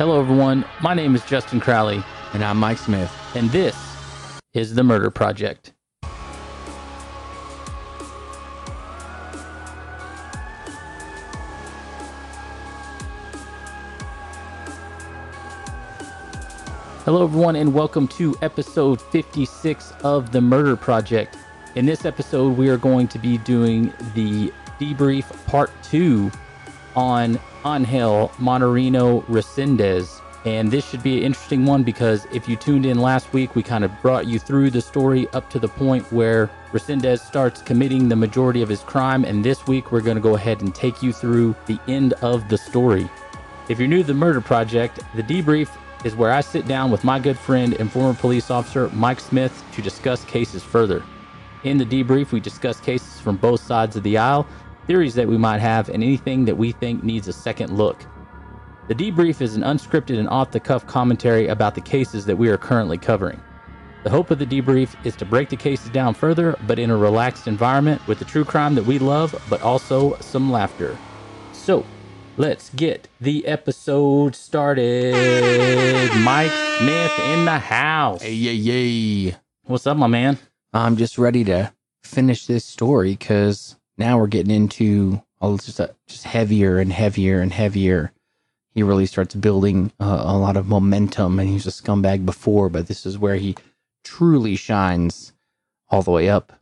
Hello, everyone. My name is Justin Crowley, And I'm Mike Smith. and this is The Murder Project. Hello, everyone, and welcome to episode 56 of The Murder Project. In this episode, we are going to be doing the debrief part two on Angel Maturino Resendiz. And this should be an interesting one because if you tuned in last week, we kind of brought you through the story up to the point where Resendiz starts committing the majority of his crime. And this week, we're going to go ahead and take you through the end of the story. If you're new to the Murder Project, the debrief is where I sit down with my good friend and former police officer Mike Smith to discuss cases further. In the debrief, we discuss cases from both sides of the aisle, theories that we might have, and anything that we think needs a second look. The debrief is an unscripted and off the cuff commentary about the cases that we are currently covering. The hope of the debrief is to break the cases down further, but in a relaxed environment with the true crime that we love, but also some laughter. So, let's get the episode started. Mike Smith in the house. Hey, yay, yay. What's up, my man? I'm just ready to finish this story because now we're getting into all just, uh, just heavier and heavier and heavier. He really starts building uh, a lot of momentum, and he's a scumbag before, but this is where he truly shines all the way up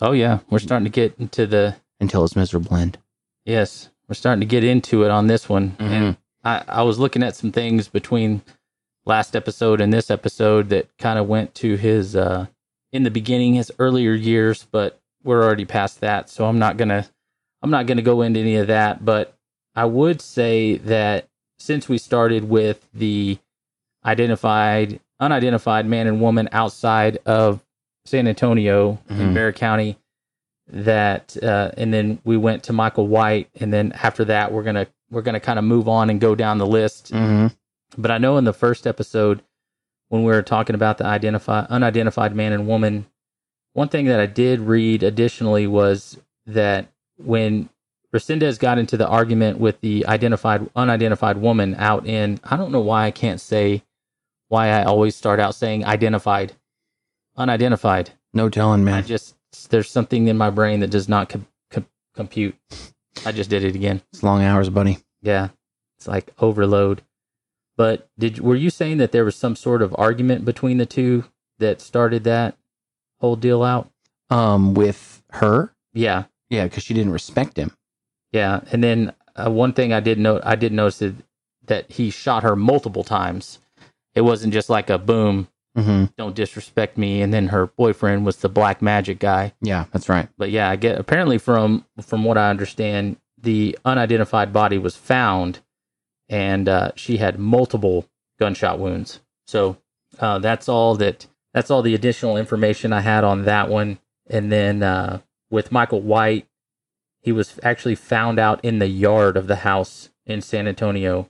Oh yeah, we're starting to get into the until his miserable end. yes, we're starting to get into it on this one. Mhm. And I, I was looking at some things between last episode and this episode that kind of went to his uh in the beginning, his earlier years, but we're already past that, so I'm not gonna I'm not gonna go into any of that. But I would say that since we started with the identified unidentified man and woman outside of San Antonio in Mhm. Bexar County, that uh, and then we went to Michael White, and then after that we're gonna we're gonna kind of move on and go down the list. Mm-hmm. But I know in the first episode when we were talking about the identify unidentified man and woman, one thing that I did read additionally was that when Resendiz got into the argument with the identified unidentified woman out in I don't know why I can't say why I always start out saying identified unidentified. No telling, man. I just there's something in my brain that does not com- com- compute. I just did it again. It's long hours, buddy. Yeah, it's like overload. But did were you saying that there was some sort of argument between the two that started that whole deal out? Um, with her, Yeah, yeah, because she didn't respect him. yeah. And then uh, one thing I did note, I did notice that, that he shot her multiple times. It wasn't just like a boom, Mm-hmm. don't disrespect me, and then her boyfriend was the black magic guy. Yeah, that's right. but yeah, I get apparently from from what I understand, the unidentified body was found, and uh, she had multiple gunshot wounds. So uh, that's all that that's all the additional information I had on that one. And then uh, with Michael White, he was actually found out in the yard of the house in San Antonio,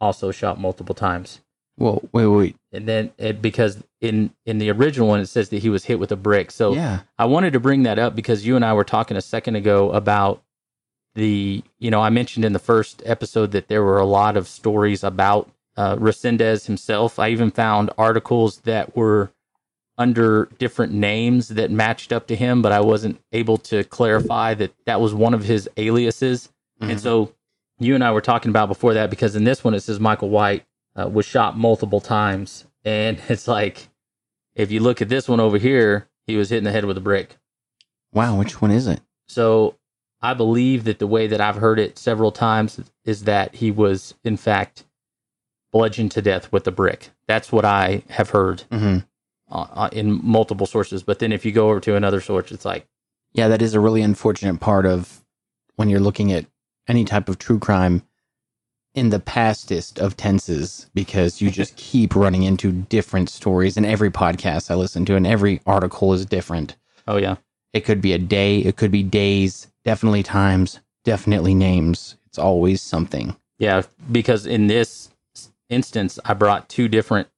also shot multiple times. Well, wait, wait. And then it, because in in the original one it says that he was hit with a brick. So yeah. I wanted to bring that up because you and I were talking a second ago about the, you know, I mentioned in the first episode that there were a lot of stories about uh, Resendiz himself. I even found articles that were under different names that matched up to him, but I wasn't able to clarify that that was one of his aliases. And Mhm. so you and I were talking about before that because in this one it says Michael White uh, was shot multiple times. And it's like, if you look at this one over here, he was hit in the head with a brick. Wow, which one is it? So I believe that the way that I've heard it several times is that he was, in fact, bludgeoned to death with a brick. That's what I have heard Mm-hmm. Uh, uh, in multiple sources. But then if you go over to another source, it's like, Yeah, that is a really unfortunate part of when you're looking at any type of true crime in the pastest of tenses because you just keep running into different stories and every podcast I listen to and every article is different. oh, yeah. It could be a day, it could be days, definitely times, definitely names. It's always something. Yeah, because in this instance, I brought two different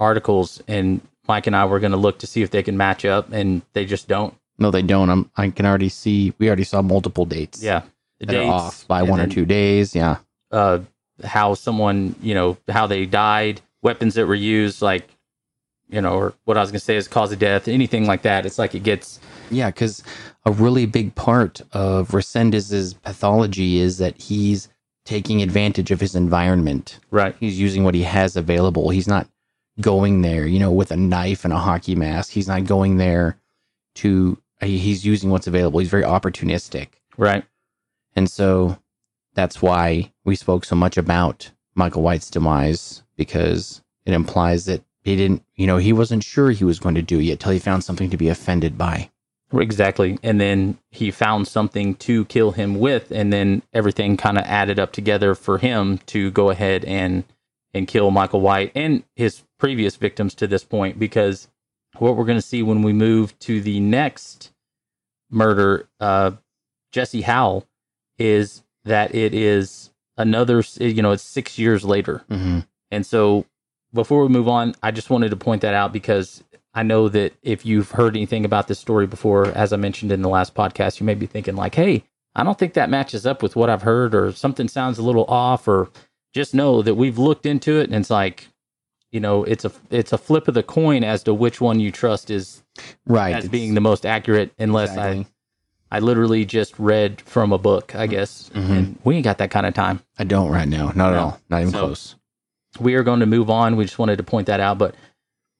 articles, and Mike and I were going to look to see if they can match up, and they just don't. No, they don't. I'm, I can already see, we already saw multiple dates. Yeah, the that are dates, off by one or two days. Yeah. Uh, how someone, you know, how they died, weapons that were used, like, you know, or what I was going to say is cause of death, anything like that. It's like it gets, Yeah, because a really big part of Resendiz's pathology is that he's taking advantage of his environment. right. He's using what he has available. He's not going there, you know, with a knife and a hockey mask. He's not going there to. He's using what's available. He's very opportunistic, Right. and so that's why we spoke so much about Michael White's demise because it implies that he didn't, you know, he wasn't sure he was going to do yet till he found something to be offended by. Exactly. And then he found something to kill him with, and then everything kind of added up together for him to go ahead and and kill Michael White and his previous victims to this point. Because what we're going to see when we move to the next murder, uh, Jesse Howell, is that it is another, you know, it's six years later. Mm-hmm. And so before we move on, I just wanted to point that out because I know that if you've heard anything about this story before, as I mentioned in the last podcast, you may be thinking like, "Hey, I don't think that matches up with what I've heard or something sounds a little off or just know that we've looked into it and it's like, you know, it's a it's a flip of the coin as to which one you trust is Right. as being the most accurate unless Exactly. I I literally just read from a book, I guess. Mhm. And we ain't got that kind of time. I don't right now. Not at all. Not even So- close. we are going to move on. We just wanted to point that out, but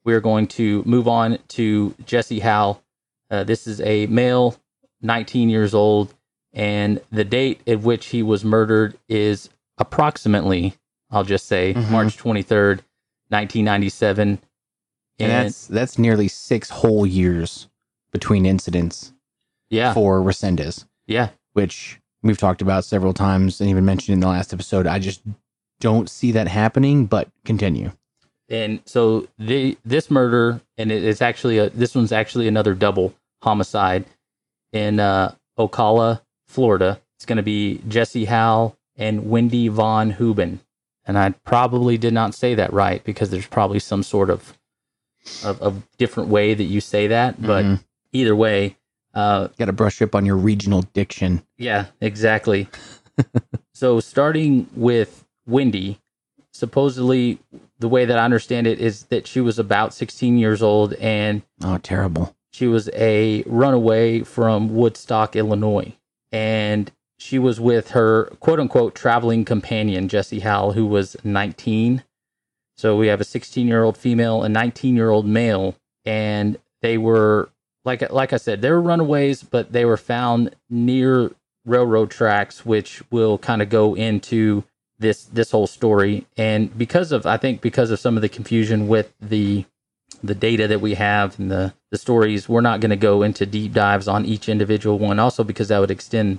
we are going to move on to Jesse Howell. Uh, this is a male, 19 years old, and the date at which he was murdered is approximately, I'll just say, Mhm. March 23rd, 1997. And that's that's nearly six whole years between incidents yeah, for Resendiz, yeah, which we've talked about several times and even mentioned in the last episode. I just don't see that happening, but continue. and so the this murder, and it, it's actually a this one's actually another double homicide in uh, Ocala, Florida. It's going to be Jesse Howell and Wendy Von Huben, and I probably did not say that right because there's probably some sort of of, of different way that you say that, but Mhm. either way, uh, Got to brush up on your regional diction. yeah, exactly. so starting with Wendy, supposedly the way that I understand it is that she was about 16 years old and Oh, terrible. she was a runaway from Woodstock, Illinois. And she was with her quote unquote traveling companion, Jesse Howell, who was 19. So we have a 16 year old female, a 19 year old male, and they were like like I said, they were runaways, but they were found near railroad tracks, which will kind of go into this this whole story. And because of I think because of some of the confusion with the the data that we have and the the stories, we're not going to go into deep dives on each individual one. Also, because that would extend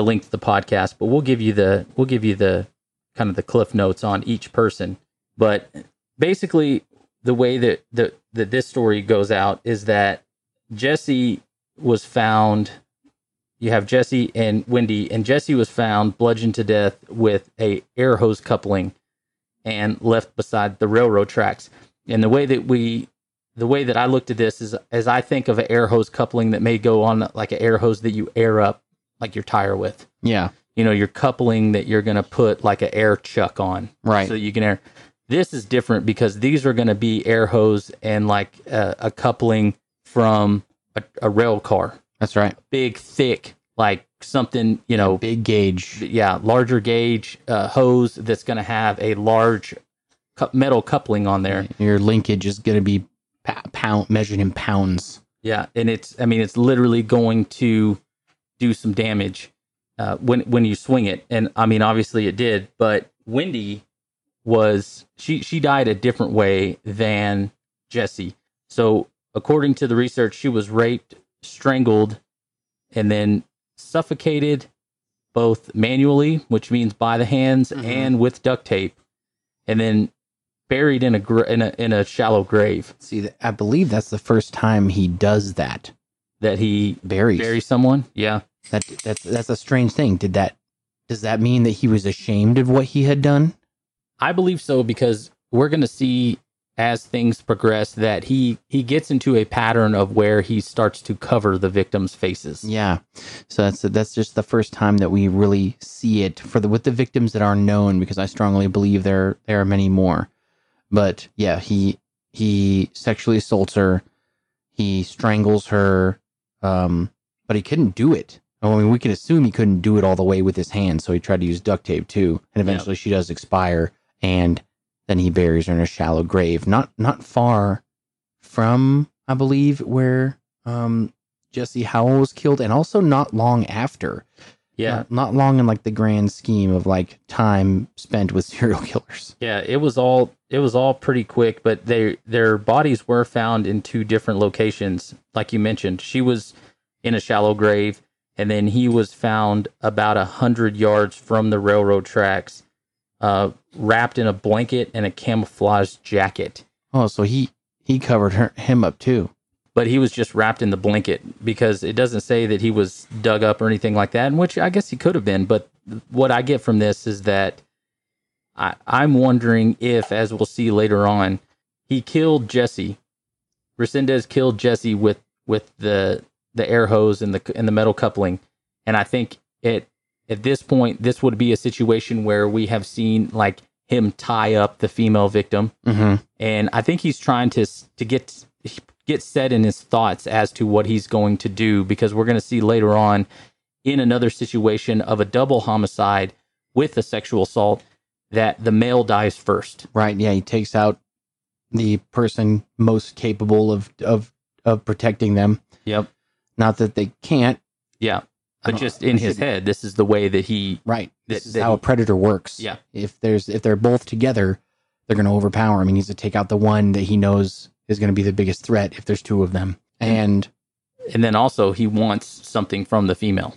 the length of the podcast. But we'll give you the we'll give you the kind of the cliff notes on each person. But basically, the way that that that this story goes out is that Jesse was found. You have Jesse and Wendy, and Jesse was found bludgeoned to death with a air hose coupling and left beside the railroad tracks. And the way that we, the way that I looked at this is, as I think of an air hose coupling that may go on like an air hose that you air up like your tire with. Yeah. You know, your coupling that you're going to put like an air chuck on, Right. So you can air. This is different because these are going to be air hose and like a, a coupling from a, a rail car, That's right. big, thick, like something you know, Big gauge. yeah, larger gauge uh, hose that's going to have a large cu- metal coupling on there. Your linkage is going to be pound measured in pounds. Yeah, and it's I mean it's literally going to do some damage uh, when when you swing it, and I mean obviously it did, but Wendy was she she died a different way than Jesse. So according to the research, she was raped, strangled, and then suffocated, both manually, which means by the hands, Mhm. and with duct tape, and then buried in a gra- in a in a shallow grave See, I believe that's the first time he does that. that he Buries. bury someone. Yeah. That that's that's a strange thing. Did that? Does that mean that he was ashamed of what he had done? I believe so because we're going to see as things progress that he he gets into a pattern of where he starts to cover the victims' faces. Yeah. So that's that's just the first time that we really see it for the with the victims that are known because I strongly believe there there are many more. But yeah, he he sexually assaults her, he strangles her, um, but he couldn't do it. I mean, we can assume he couldn't do it all the way with his hands, so he tried to use duct tape too. And eventually, she does expire, and then he buries her in a shallow grave, not not far from, I believe, where um, Jesse Howell was killed, and also not long after. Yeah. Not, not long in like the grand scheme of like time spent with serial killers. Yeah, it was all it was all pretty quick, but they their bodies were found in two different locations, like you mentioned. She was in a shallow grave, and then he was found about a hundred yards from the railroad tracks, uh, wrapped in a blanket and a camouflage jacket. Oh, so he he covered her him up too. But he was just wrapped in the blanket because it doesn't say that he was dug up or anything like that, and which I guess he could have been. But what I get from this is that I, I'm wondering if, as we'll see later on, he killed Jesse. Resendiz killed Jesse with with the the air hose and the and the metal coupling, and I think it at this point this would be a situation where we have seen like him tie up the female victim, Mm-hmm. and I think he's trying to to get get set in his thoughts as to what he's going to do because we're going to see later on in another situation of a double homicide with a sexual assault that the male dies first. Right. Yeah. He takes out the person most capable of of of protecting them. Yep. Not that they can't. Yeah. But just in his head, this is the way that he. Right. This That- is that how a predator works. Yeah. If there's if they're both together, they're going to overpower him. He needs to take out the one that he knows is going to be the biggest threat. If there's two of them, and And then also, he wants something from the female.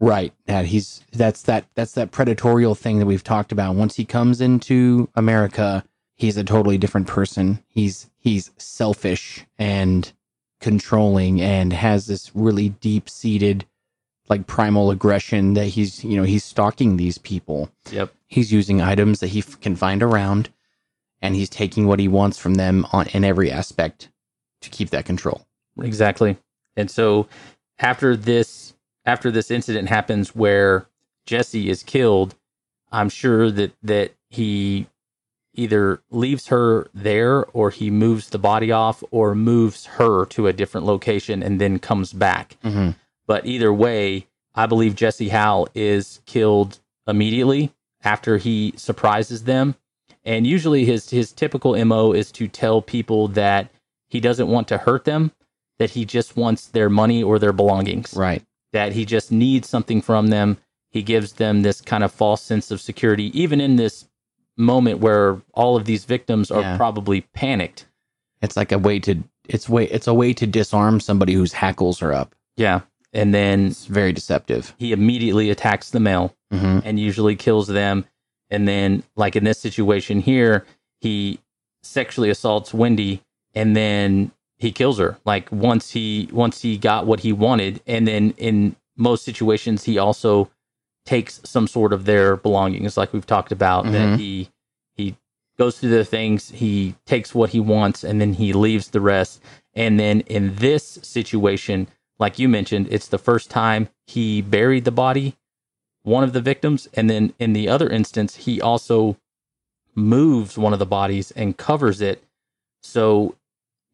Right. That he's that's that that's that predatorial thing that we've talked about. Once he comes into America, he's a totally different person. He's he's selfish and controlling and has this really deep-seated like primal aggression that he's, you know, he's stalking these people. Yep. He's using items that he f- can find around and he's taking what he wants from them on in every aspect to keep that control. Exactly. And so after this after this incident happens where Jesse is killed, I'm sure that that he either leaves her there or he moves the body off or moves her to a different location and then comes back. Mhm. But either way, I believe Jesse Howell is killed immediately after he surprises them. And usually his his typical MO is to tell people that he doesn't want to hurt them, that he just wants their money or their belongings, Right. that he just needs something from them. He gives them this kind of false sense of security, even in this moment where all of these victims are Yeah. probably panicked. It's like a way to it's way it's a way to disarm somebody whose hackles are up. Yeah. And then It's very deceptive. he immediately attacks the male. hmm and usually kills them. And then, like in this situation here, he sexually assaults Wendy and then he kills her. Like once he once he got what he wanted, and then in most situations he also takes some sort of their belongings, like we've talked about. Mhm. That he he goes through the things, he takes what he wants, and then he leaves the rest. And then in this situation, like you mentioned, it's the first time he buried the body one of the victims and then in the other instance he also moves one of the bodies and covers it so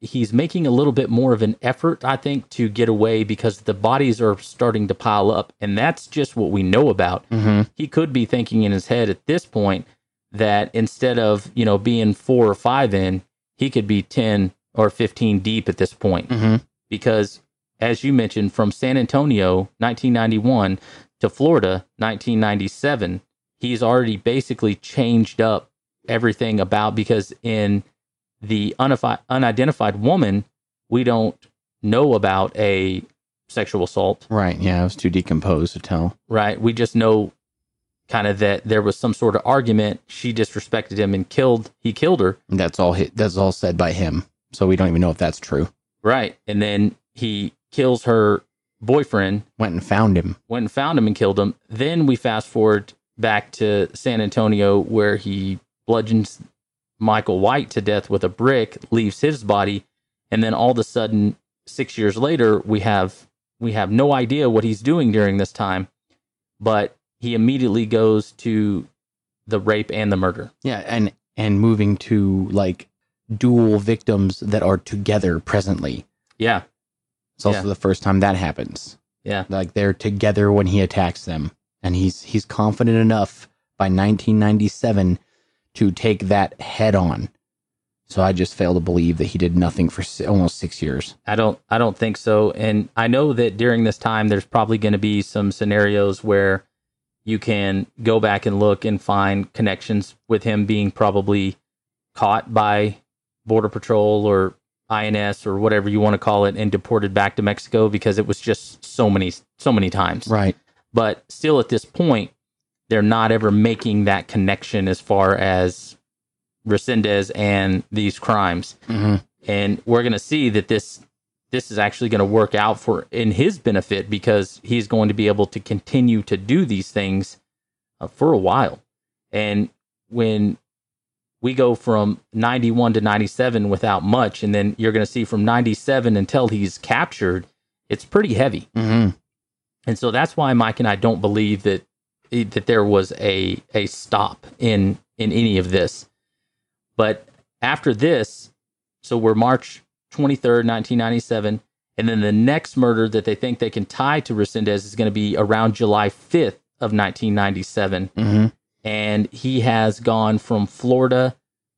he's making a little bit more of an effort i think to get away because the bodies are starting to pile up. And that's just what we know about. Hmm he could be thinking in his head at this point that instead of you know being four or five in he could be 10 or 15 deep at this point. Hmm because as you mentioned from San Antonio 1991 to Florida 1997 he's already basically changed up everything about because in the unifi- unidentified woman we don't know about a sexual assault Right. Yeah, it was too decomposed to tell. right we just know kind of that there was some sort of argument she disrespected him and killed he killed her And that's all. Hi- that's all said by him. So we don't even know if that's true. right and then he kills her boyfriend Went and found him. went and found him and killed him. Then we fast forward back to San Antonio where he bludgeons Michael White to death with a brick, leaves his body, and then all of a sudden, six years later, we have we have no idea what he's doing during this time, but he immediately goes to the rape and the murder. Yeah, and and moving to like dual victims that are together presently. Yeah, It's also Yeah. the first time that happens. yeah, Like they're together when he attacks them, and he's he's confident enough by 1997 to take that head on. So I just fail to believe that he did nothing for almost six years. I don't I don't think so. And I know that during this time there's probably going to be some scenarios where you can go back and look and find connections with him being probably caught by border patrol or INS or whatever you want to call it and deported back to Mexico because it was just so many so many times. Right. But still at this point they're not ever making that connection as far as Resendiz and these crimes. Hmm and we're going to see that this this is actually going to work out for in his benefit because he's going to be able to continue to do these things uh, for a while. And when we go from 91 to 97 without much and then you're going to see from 97 until he's captured it's pretty heavy. Hmm and so that's why Mike and I don't believe that that there was a a stop in in any of this. But after this, so we're March 23rd, 1997, and then the next murder that they think they can tie to Resendiz is going to be around July 5th of 1997, hmm and he has gone from Florida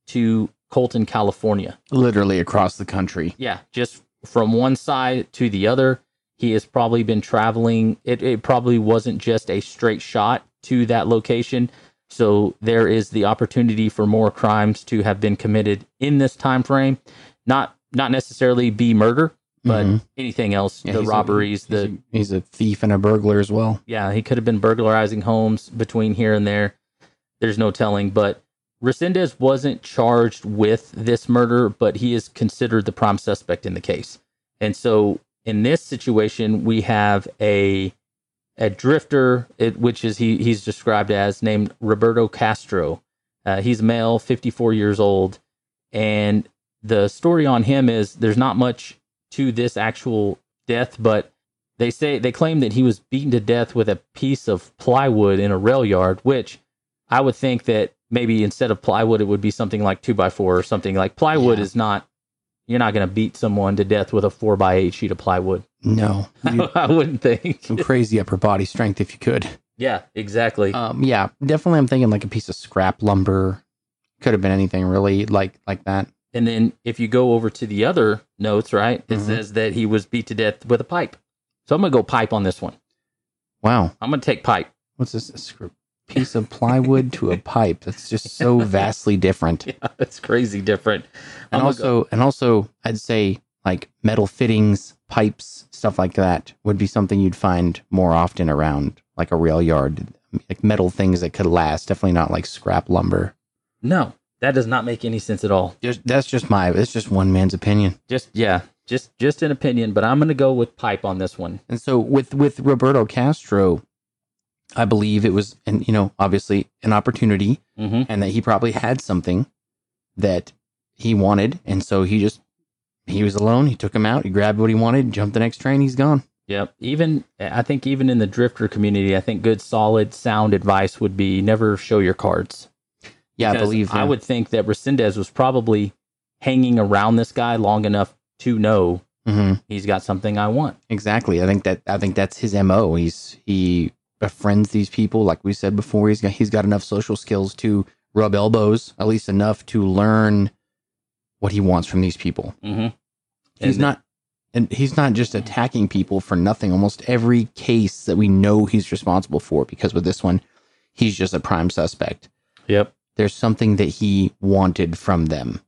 to Colton, California. Literally across the country. Yeah, just from one side to the other. He has probably been traveling. It, it probably wasn't just a straight shot to that location. So there is the opportunity for more crimes to have been committed in this time frame. Not not necessarily be murder, but Mhm. anything else. Yeah, the a- robberies, he's the a, he's a thief and a burglar as well. yeah, he could have been burglarizing homes between here and there. There's no telling, but Resendiz wasn't charged with this murder, but he is considered the prime suspect in the case. And so in this situation, we have a a drifter, it, which is he he's described as named Roberto Castro. Uh, he's male, 54 years old, and the story on him is there's not much to this actual death, but they say they claim that he was beaten to death with a piece of plywood in a rail yard, which I would think that maybe instead of plywood, it would be something like two by four or something like plywood Yeah. is not. You're not going to beat someone to death with a four by eight sheet of plywood. No, I wouldn't think. some crazy upper body strength if you could. Yeah, exactly. Um, yeah, definitely. I'm thinking like a piece of scrap lumber. Could have been anything really like like that. and then if you go over to the other notes, right, it Mhm. says that he was beat to death with a pipe. So I'm going to go pipe on this one. Wow, I'm going to take pipe. what's this? A scr- piece of plywood to a pipe. That's just so vastly different. Yeah, it's crazy different. And I'm go- also, and also, I'd say like metal fittings, pipes, stuff like that would be something you'd find more often around like a rail yard. Like metal things that could last. Definitely not like scrap lumber. no, that does not make any sense at all. Just that's just my. It's just one man's opinion. Just yeah, just just an opinion, but I'm going to go with pipe on this one. And so with with Roberto Castro, I believe it was, and you know, obviously an opportunity, Mm-hmm. and that he probably had something that he wanted, and so he just he was alone. He took him out. He grabbed what he wanted, jumped the next train. He's gone. Yep. Even I think even in the drifter community, I think good solid sound advice would be never show your cards. Yeah, I Because believe. I uh, would think that Resendiz was probably hanging around this guy long enough to know mhm, he's got something I want. exactly. I think that I think that's his mo. He's he befriends these people, like we said before. He's got he's got enough social skills to rub elbows, at least enough to learn what he wants from these people. Mm-hmm. He's not, and he's not just attacking people for nothing. Almost every case that we know he's responsible for, because with this one, he's just a prime suspect. Yep. There's something that he wanted from them,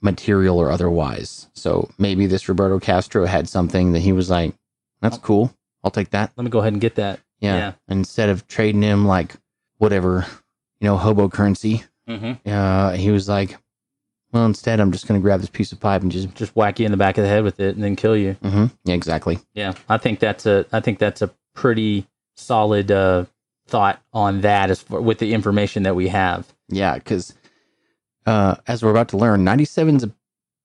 material or otherwise. So maybe this Roberto Castro had something that he was like, "That's cool. I'll take that." Let me go ahead and get that. Yeah. Yeah. Instead of trading him like whatever, you know, hobo currency, Mm-hmm. uh, he was like, "Well, instead, I'm just going to grab this piece of pipe and just." Just whack you in the back of the head with it and then kill you. hmm Yeah, exactly. Yeah, I think that's a I think that's a pretty solid uh, thought on that as far, with the information that we have. Yeah, because uh, as we're about to learn, 97 is a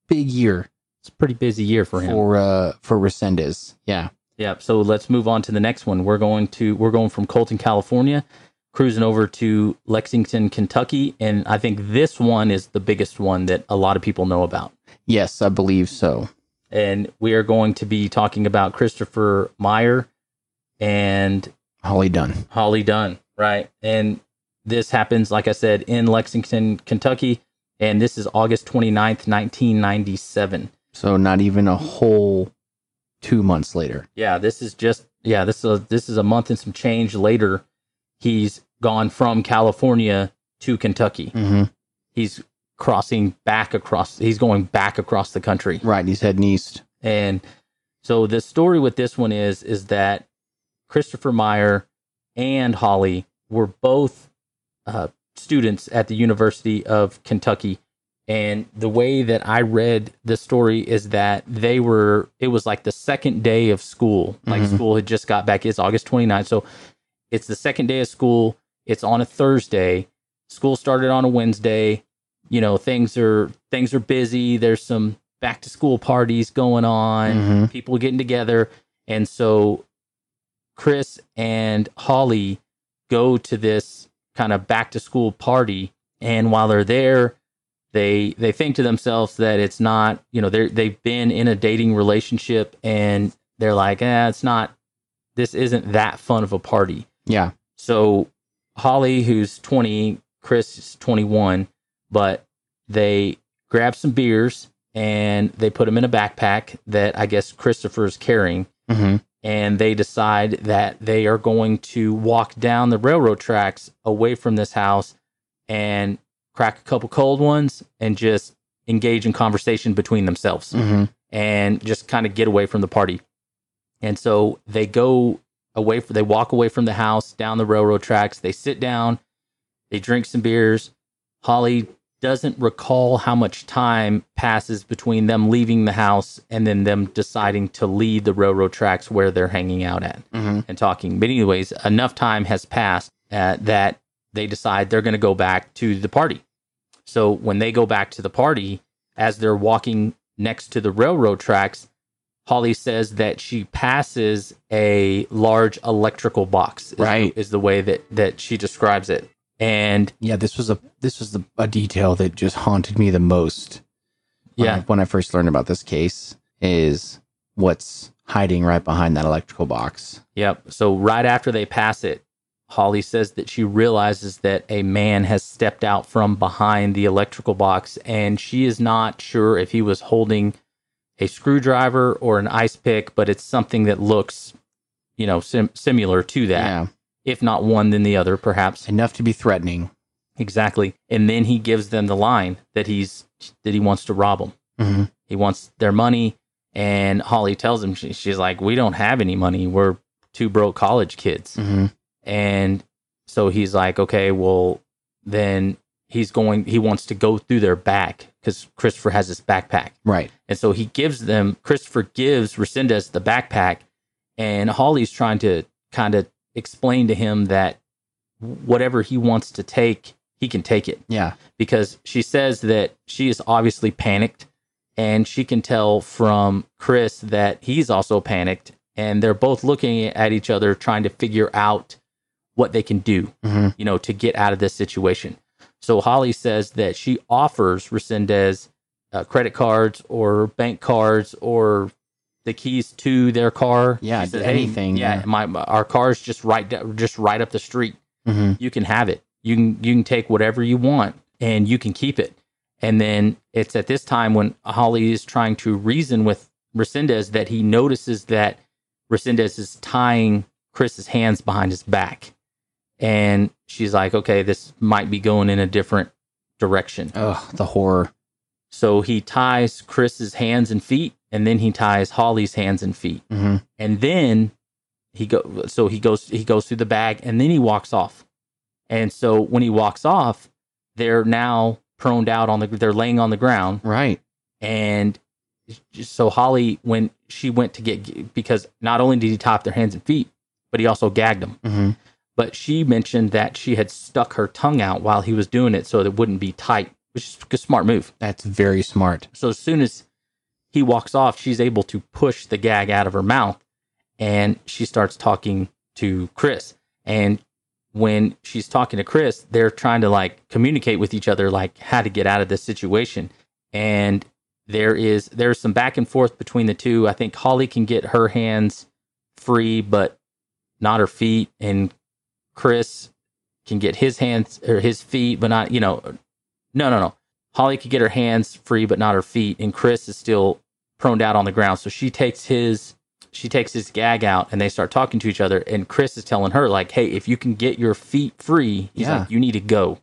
big year It's a pretty busy year for him. for uh, for Resendiz. Yeah. Yeah. So let's move on to the next one. We're going to we're going from Colton, California, cruising over to Lexington, Kentucky, and I think this one is the biggest one that a lot of people know about. Yes, I believe so. And we are going to be talking about Christopher Maier and Holly Dunn. Holly Dunn, right? And this happens, like I said, in Lexington, Kentucky, and this is August 29th, 1997. So not even a whole two months later. Yeah, this is just yeah, this is a, this is a month and some change later. He's gone from California to Kentucky. Mm-hmm. He's crossing back across. He's going back across the country. Right. He's heading east. And so the story with this one is is that Christopher Maier and Holly were both uh, students at the University of Kentucky. And the way that I read the story is that they were, it was like the second day of school. Like Mhm. school had just got back. It's August 29th. So it's the second day of school. It's on a Thursday. School started on a Wednesday. You know, things are, things are busy. There's some back to school parties going on Mhm. people getting together. And so Chris and Holly go to this kind of back to school party. And while they're there, they they think to themselves that it's not, you know, they're they've been in a dating relationship and they're like, eh, it's not this isn't that fun of a party. Yeah. So Holly, who's 20, Chris is 21, but they grab some beers and they put them in a backpack that I guess Christopher's carrying. Mm-hmm. And they decide that they are going to walk down the railroad tracks away from this house and crack a couple cold ones and just engage in conversation between themselves Mm-hmm. and just kind of get away from the party. And so they go away they walk away from the house down the railroad tracks. They sit down, they drink some beers. Holly doesn't recall how much time passes between them leaving the house and then them deciding to leave the railroad tracks where they're hanging out at Mm-hmm. and talking. But anyways, enough time has passed uh, that they decide they're going to go back to the party. So when they go back to the party, as they're walking next to the railroad tracks, Holly says that she passes a large electrical box. Is, Right. is the way that that she describes it. And Yeah. This was a this was the, a detail that just haunted me the most. when yeah, I- when I first learned about this case is what's hiding right behind that electrical box. Yep. So right after they pass it, Holly says that she realizes that a man has stepped out from behind the electrical box and she is not sure if he was holding a screwdriver or an ice pick, but it's something that looks, you know, sim- similar to that. Yeah. If not one, then the other, perhaps. Enough to be threatening. Exactly. And then he gives them the line that he's that he wants to rob them. Mm-hmm. He wants their money. And Holly tells him, she, she's like, We don't have any money. We're two broke college kids. Mm-hmm. And so he's like, Okay, well, then he's going, he wants to go through their back because Christopher has this backpack. Right. And so he gives them, Christopher gives Resendiz the backpack. And Holly's trying to kind of explain to him that whatever he wants to take, he can take it Yeah. because she says that she is obviously panicked and she can tell from Chris that he's also panicked and they're both looking at each other trying to figure out what they can do, Mm-hmm. you know, to get out of this situation. So Holly says that she offers Resendiz uh, credit cards or bank cards or the keys to their car. Yeah, anything, yeah, yeah. my, my our car's just right just right up the street Mm-hmm. you can have it. You can you can take whatever you want and you can keep it. And then it's at this time when Holly is trying to reason with Resendiz that he notices that Resendiz is tying Chris's hands behind his back. And she's like, okay, this might be going in a different direction. Oh, the horror. So he ties Chris's hands and feet, and then he ties Holly's hands and feet Mm-hmm. and then he go so he goes he goes through the bag and then he walks off and so when he walks off they're now proned out on the they're laying on the ground Right. and so holly when she went to get because not only did he tie up their hands and feet but he also gagged them Mm-hmm. But she mentioned that she had stuck her tongue out while he was doing it so that it wouldn't be tight which is a smart move. That's very smart. So as soon as he walks off, she's able to push the gag out of her mouth and she starts talking to Chris. And when she's talking to Chris, they're trying to like communicate with each other, like how to get out of this situation. And there is there's some back and forth between the two. I think Holly can get her hands free, but not her feet, and Chris can get his hands or his feet, but not you know, no, no, no. Holly could get her hands free, but not her feet, and Chris is still prone out on the ground. So she takes his she takes his gag out and they start talking to each other and Chris is telling her like, "Hey, if you can get your feet free, he's Yeah. like, you need to go.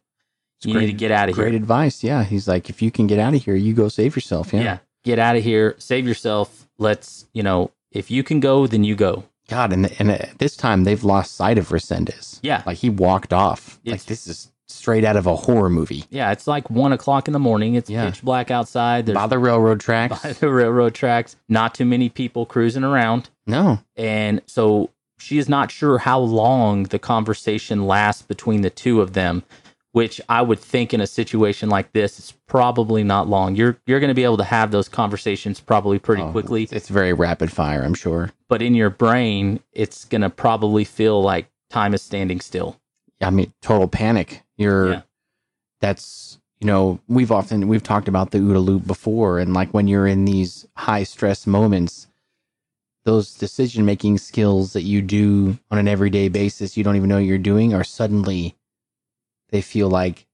It's you great- need to get out of here. Great advice. Yeah. He's like, if you can get out of here, you go save yourself. Yeah. Yeah. Get out of here, save yourself. Let's, you know, if you can go, then you go. God, and and at this time they've lost sight of Resendiz. Yeah. Like he walked off. like this is straight out of a horror movie. Yeah, it's like one o'clock in the morning. It's Yeah. pitch black outside. There's By the railroad tracks. by the railroad tracks. Not too many people cruising around. no. And so she is not sure how long the conversation lasts between the two of them, which I would think in a situation like this is probably not long. You're you're going to be able to have those conversations probably pretty Oh, quickly, It's very rapid fire, I'm sure. but in your brain it's going to probably feel like time is standing still. I mean, total panic. You're Yeah. that's you know, we've often we've talked about the OODA loop before and like when you're in these high stress moments, those decision making skills that you do on an everyday basis you don't even know you're doing are suddenly they feel like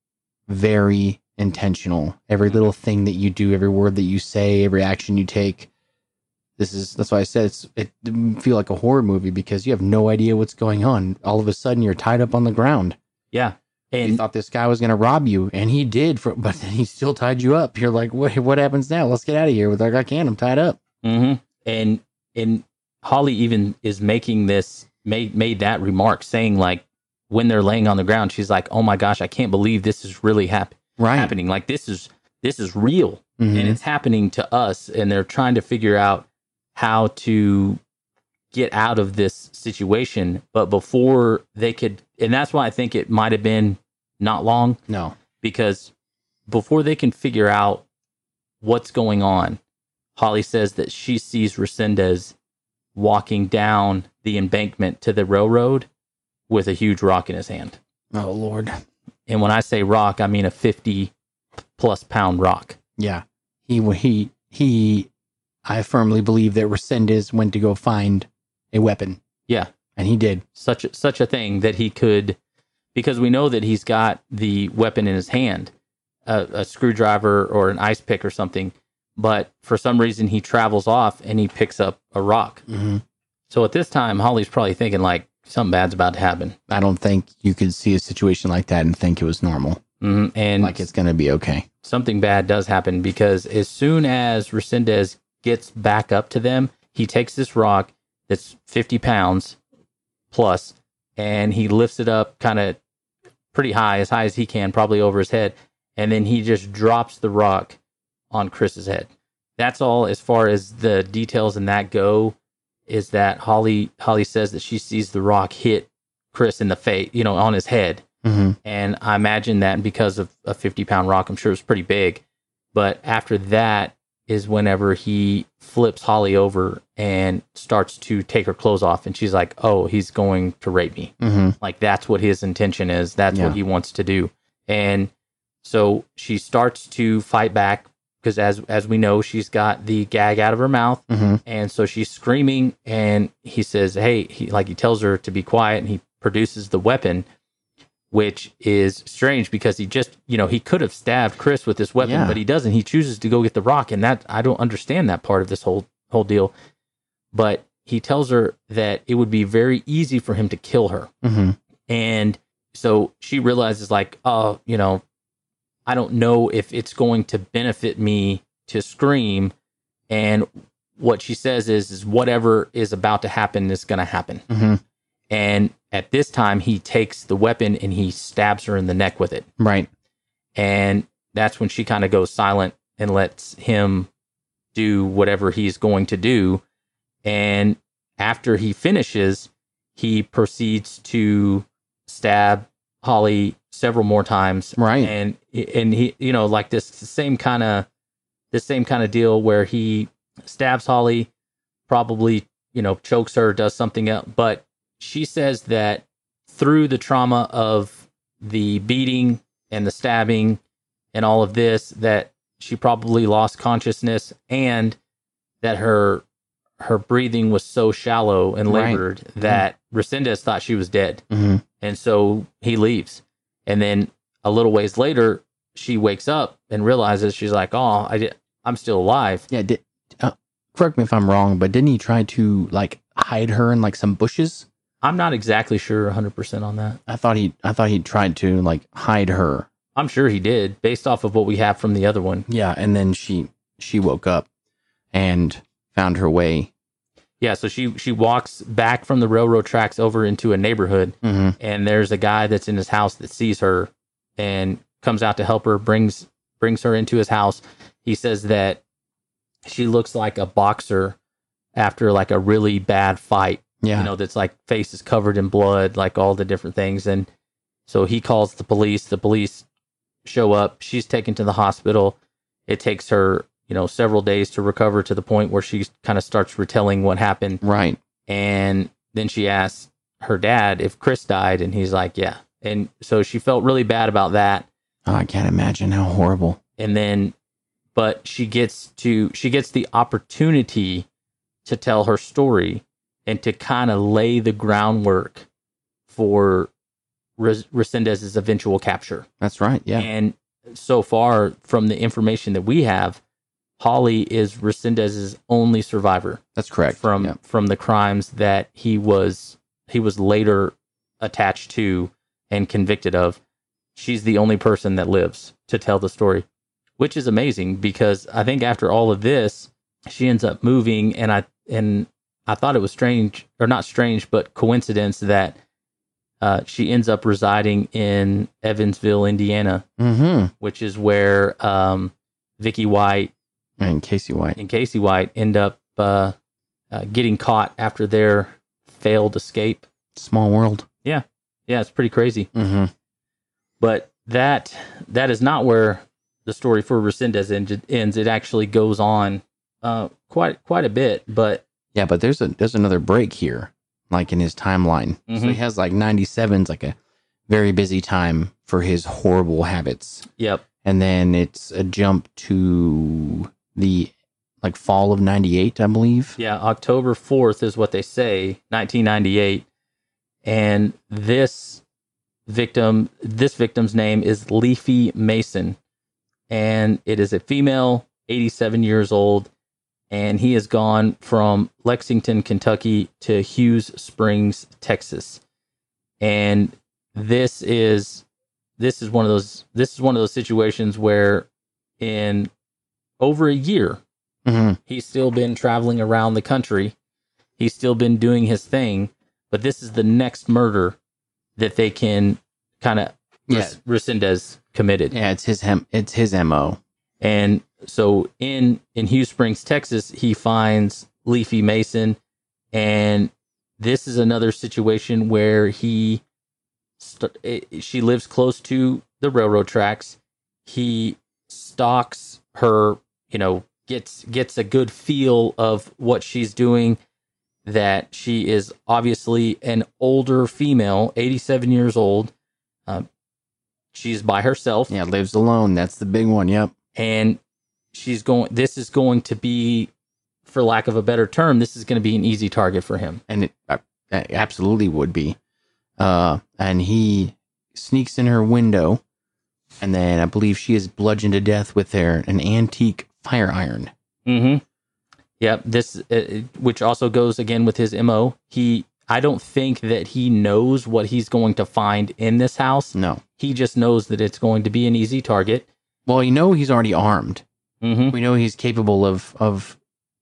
very intentional. Every little thing that you do, every word that you say, every action you take. This is that's why I said it's it didn't feel like a horror movie because you have no idea what's going on. All of a sudden you're tied up on the ground. Yeah. And you thought this guy was going to rob you, and he did. For, but then he still tied you up. You're like, what? What happens now? Let's get out of here. With like, I can't. I'm tied up. hmm And and Holly even is making this made made that remark saying like when they're laying on the ground, she's like, "Oh my gosh, I can't believe this is really hap- Right. happening. Like this is this is real, Mhm. and it's happening to us." And they're trying to figure out how to get out of this situation. But before they could, and that's why I think it might have been not long no. because before they can figure out what's going on, Holly says that she sees Resendiz walking down the embankment to the railroad with a huge rock in his hand. Oh Lord. And when I say rock, I mean a 50 plus pound rock. Yeah. He he he. I firmly believe that Resendiz went to go find a weapon, Yeah, and he did. such a, such a thing that he could, because we know that he's got the weapon in his hand, a, a screwdriver or an ice pick or something. But for some reason, he travels off and he picks up a rock. hmm So at this time, Holly's probably thinking like something bad's about to happen, I don't think you could see a situation like that and think it was normal. hmm and Like it's going to be okay. something bad does happen because as soon as Resendiz gets back up to them, he takes this rock that's fifty pounds plus, and he lifts it up kind of pretty high, as high as he can, probably over his head, and then he just drops the rock on Chris's head. That's all as far as the details in that go. Is that Holly? Holly says that she sees the rock hit Chris in the face, you know, on his head, hmm and I imagine that because of a 50 pound rock, I'm sure it was pretty big. But after that is whenever he flips Holly over and starts to take her clothes off. And she's like, oh, he's going to rape me. hmm Like that's what his intention is. That's Yeah. what he wants to do. And so she starts to fight back because as as we know, she's got the gag out of her mouth. hmm And so she's screaming, and he says, Hey, he like he tells her to be quiet, and he produces the weapon, which is strange because he just, you know, he could have stabbed Chris with this weapon, Yeah. but he doesn't. He chooses to go get the rock, and that I don't understand that part of this whole whole deal. But he tells her that it would be very easy for him to kill her. hmm And so she realizes, like, oh, you know, I don't know if it's going to benefit me to scream. And what she says is, is whatever is about to happen is going to happen. hmm And at this time, he takes the weapon and he stabs her in the neck with it. Right. And that's when she kind of goes silent and lets him do whatever he's going to do. And after he finishes, he proceeds to stab Holly several more times. Right. And and he you know like this same kind of this same kind of deal where he stabs Holly, probably you know chokes her, does something else, but she says that through the trauma of the beating and the stabbing and all of this that she probably lost consciousness and that her her breathing was so shallow and Right. labored that Resendiz thought she was dead. hmm And so he leaves. And then a little ways later, she wakes up and realizes she's like, "Oh, I did, I'm still alive." Yeah. Did, uh, correct me if I'm wrong, but didn't he try to like hide her in like some bushes? I'm not exactly sure 100% on that. I thought he, I thought he tried to like hide her. I'm sure he did based off of what we have from the other one. Yeah, and then she she woke up and found her way. Yeah, so she she walks back from the railroad tracks over into a neighborhood hmm and there's a guy that's in his house that sees her and comes out to help her brings brings her into his house. He says that she looks like a boxer after like a really bad fight Yeah. you know that's like face is covered in blood like all the different things. And so he calls the police. The police show up. She's taken to the hospital. It takes her you know several days to recover to the point where she kind of starts retelling what happened right. and then she asks her dad if Chris died, and he's like, yeah. And so she felt really bad about that. Oh, I can't imagine how horrible. And then, but she gets to, she gets the opportunity to tell her story and to kind of lay the groundwork for Res- Resendiz's eventual capture. That's right. Yeah. And so far, from the information that we have, Holly is Resendiz's only survivor That's correct. from Yeah. from the crimes that he was he was later attached to and convicted of. She's the only person that lives to tell the story, which is amazing because I think after all of this, she ends up moving and I and I thought it was strange or not strange, but coincidence that uh, she ends up residing in Evansville, Indiana, Mm-hmm. which is where um, Vicky White And Casey White. and Casey White end up uh, uh, getting caught after their failed escape. Small world. Yeah, yeah, it's pretty crazy. Mm-hmm. But that that is not where the story for Resendiz end- ends. It actually goes on uh, quite quite a bit. But Yeah, but there's a there's another break here, like in his timeline. So he Mhm. has like 97's like a very busy time for his horrible habits, yep, and then it's a jump to the like fall of '98, I believe. yeah, October fourth is what they say, 1998, and this victim, this victim's name is Leafie Mason, and it is a female, 87 years old, and he has gone from Lexington, Kentucky to Hughes Springs, Texas. And this is this is one of those this is one of those situations where in over a year hmm he's still been traveling around the country. He's still been doing his thing, but this is the next murder that they can kind of Yeah. Resendiz committed. Yeah, it's his hem. It's his mo. And so in in Hughes Springs, Texas, he finds Leafie Mason, and this is another situation where he st- she lives close to the railroad tracks. He stalks her, you know, gets gets a good feel of what she's doing. That she is obviously an older female, eighty seven years old. Um, she's by herself Yeah, lives alone. That's the big one. Yep. and she's going this is going to be for lack of a better term this is going to be an easy target for him and it, uh, it absolutely would be. Uh, and he sneaks in her window, and then I believe she is bludgeoned to death with their an antique fire iron. mm-hmm yep this uh, which also goes again with his mo he i don't think that he knows what he's going to find in this house No, he just knows that it's going to be an easy target well, you know he's already armed. mm-hmm We know he's capable of of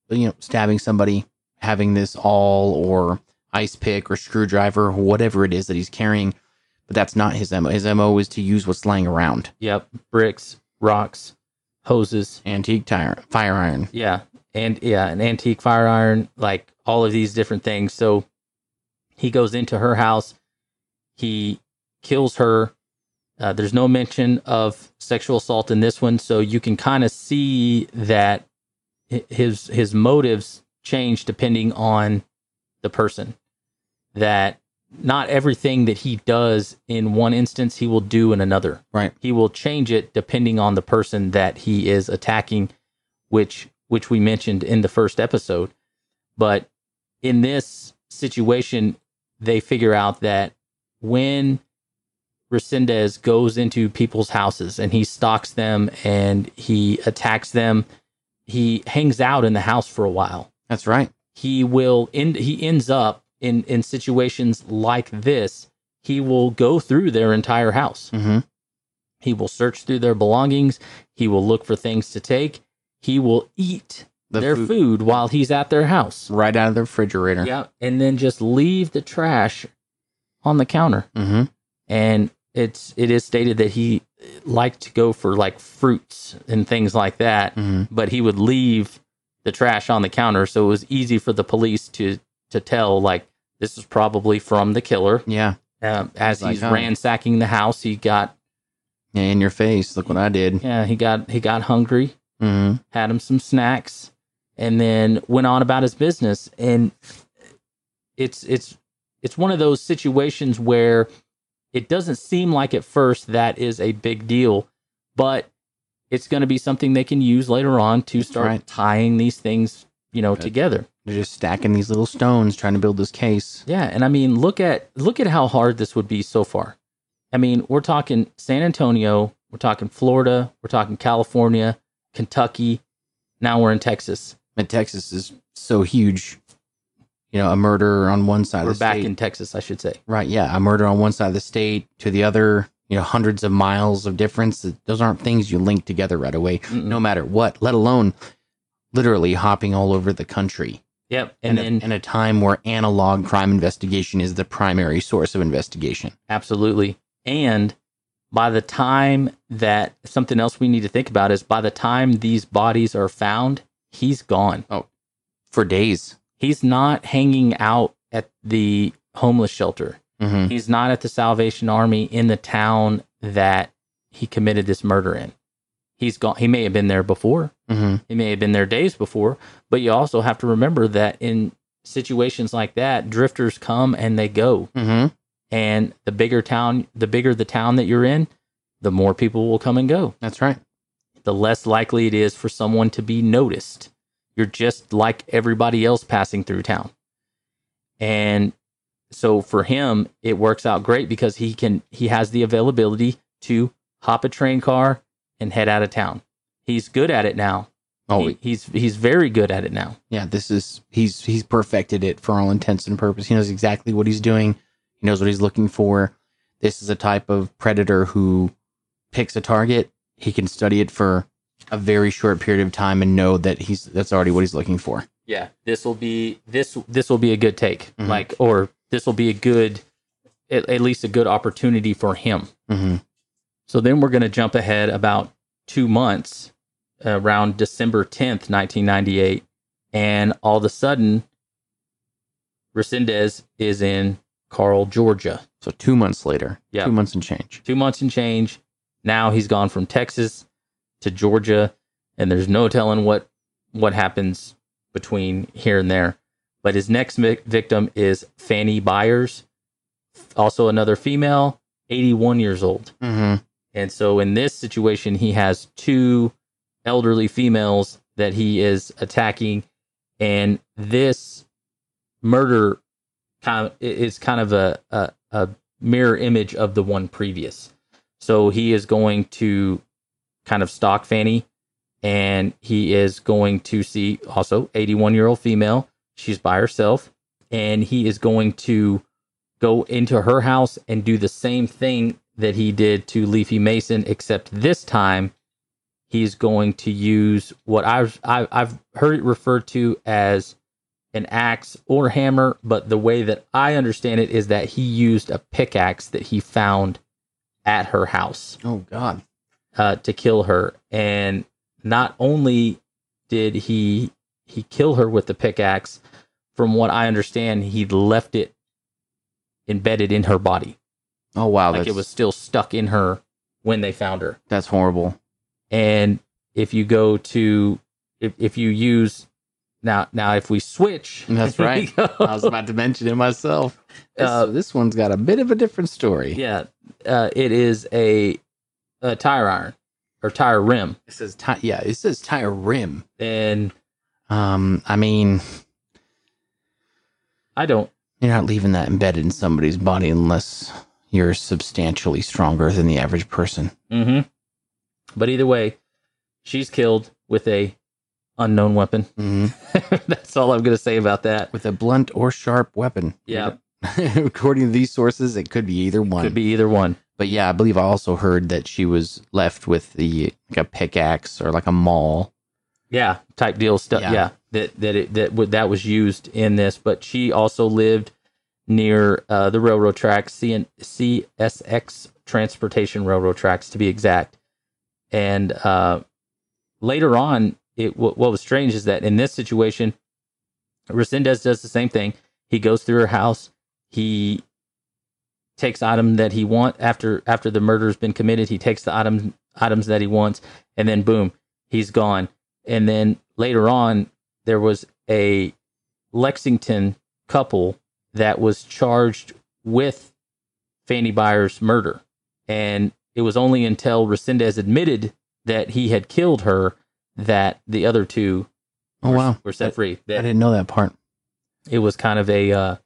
you know stabbing somebody, having this awl or ice pick or screwdriver or whatever it is that he's carrying. But that's not his mo. His mo is to use what's lying around. yep bricks rocks hoses Antique tire, fire iron. Yeah, and yeah, an antique fire iron, like all of these different things. So he goes into her house, he kills her, Uh, there's no mention of sexual assault in this one, so you can kind of see that his his motives change depending on the person. That not everything that he does in one instance he will do in another. Right. He will change it depending on the person that he is attacking, which which we mentioned in the first episode. But in this situation, they figure out that when Resendiz goes into people's houses and he stalks them and he attacks them, he hangs out in the house for a while That's right. he will end he ends up in in situations like this he will go through their entire house Mm-hmm. he will search through their belongings he will look for things to take he will eat The their food- food. while he's at their house Right out of the refrigerator. yeah and then just leave the trash on the counter Mm-hmm. and it's it is stated that he liked to go for like fruits and things like that Mm-hmm. but he would leave the trash on the counter so it was easy for the police to to tell like this is probably from the killer Yeah. um, as he's oh. ransacking the house he got Yeah. In your face. Look what I did. yeah he got he got hungry Mm-hmm. had him some snacks and then went on about his business and it's it's it's one of those situations where it doesn't seem like at first that is a big deal but it's going to be something they can use later on to start right. tying these things you know together They're just stacking these little stones trying to build this case. yeah and i mean look at look at how hard this would be so far i mean we're talking san antonio we're talking florida we're talking california kentucky now we're in texas And Texas is so huge. You know, a murder on one side we're of the back state. in texas i should say Right, yeah. A murder on one side of the state to the other, you know, hundreds of miles of difference. Those aren't things you link together right away, Mm-mm. no matter what, let alone literally hopping all over the country. Yep. And in a time where analog crime investigation is the primary source of investigation. absolutely. And by the time that something else we need to think about is by the time these bodies are found, he's gone. Oh, for days. He's not hanging out at the homeless shelter. Mm-hmm. He's not at the Salvation Army in the town that he committed this murder in. He's gone. He may have been there before. Mm-hmm. He may have been there days before, but you also have to remember that in situations like that, drifters come and they go. Mm-hmm. And the bigger town, the bigger the town that you're in, the more people will come and go. That's right. The less likely it is for someone to be noticed. You're just like everybody else passing through town. And so for him, it works out great because he can he has the availability to hop a train car and head out of town. He's good at it now. Oh, He- he's he's very good at it now. yeah. This is he's he's perfected it for all intents and purposes. He knows exactly what he's doing. He knows what he's looking for. This is a type of predator who picks a target. He can study it for a very short period of time and know that he's that's already what he's looking for. Yeah, this will be this this will be a good take. Mhm. Like or this will be a good at, at least a good opportunity for him. Mm-hmm. So then we're going to jump ahead about 2 months around December 10th, 1998 and all of a sudden Resendiz is in Carl, Georgia. So two months later, Yeah. two months and change. two months and change. Now he's gone from Texas to Georgia, and there's no telling what what happens between here and there. But his next victim is Fannie Byers, also another female, 81 years old. Mm-hmm. And so in this situation, he has two elderly females that he is attacking, and this murder kind of is kind of a, a a mirror image of the one previous. So he is going to kind of stalk Fannie, and he is going to see also 81 year old female. She's by herself, and he is going to go into her house and do the same thing that he did to Leafie Mason, except this time he's going to use what I've I've, I've heard it referred to as an axe or hammer, but the way that I understand it is that he used a pickaxe that he found at her house Oh God. uh, to kill her. And not only did he he kill her with the pickaxe, from what I understand, he left it embedded in her body. Oh wow, like it was still stuck in her when they found her. that's horrible. And if you go to if if you use now now if we switch, That's right. I was about to mention it myself. This, Uh, this one's got a bit of a different story. yeah, uh, it is a a tire iron or tire rim, It says ti- yeah, it says tire rim. and Um, I mean, I don't. you're not leaving that embedded in somebody's body unless you're substantially stronger than the average person. hmm But either way, she's killed with a unknown weapon. hmm That's all I'm going to say about that. With a blunt or sharp weapon. Yeah. According to these sources, it could be either one. Could be either one. But yeah, I believe I also heard that she was left with the like a pickaxe or like a maul. Yeah, type deal stuff. Yeah. Yeah, that that it, that that was used in this. But she also lived near uh, the railroad tracks, CN- CSX Transportation Railroad tracks to be exact. And uh, later on, it what, what was strange is that in this situation, Resendiz does the same thing. He goes through her house. He takes item that he want after after the murder's been committed. He takes the item items that he wants, and then boom, he's gone. And then later on, there was a Lexington couple that was charged with Fannie Byers' murder, and it was only until Resendiz admitted that he had killed her that the other two Oh were, wow, were set free. I didn't know that part. it was kind of a uh,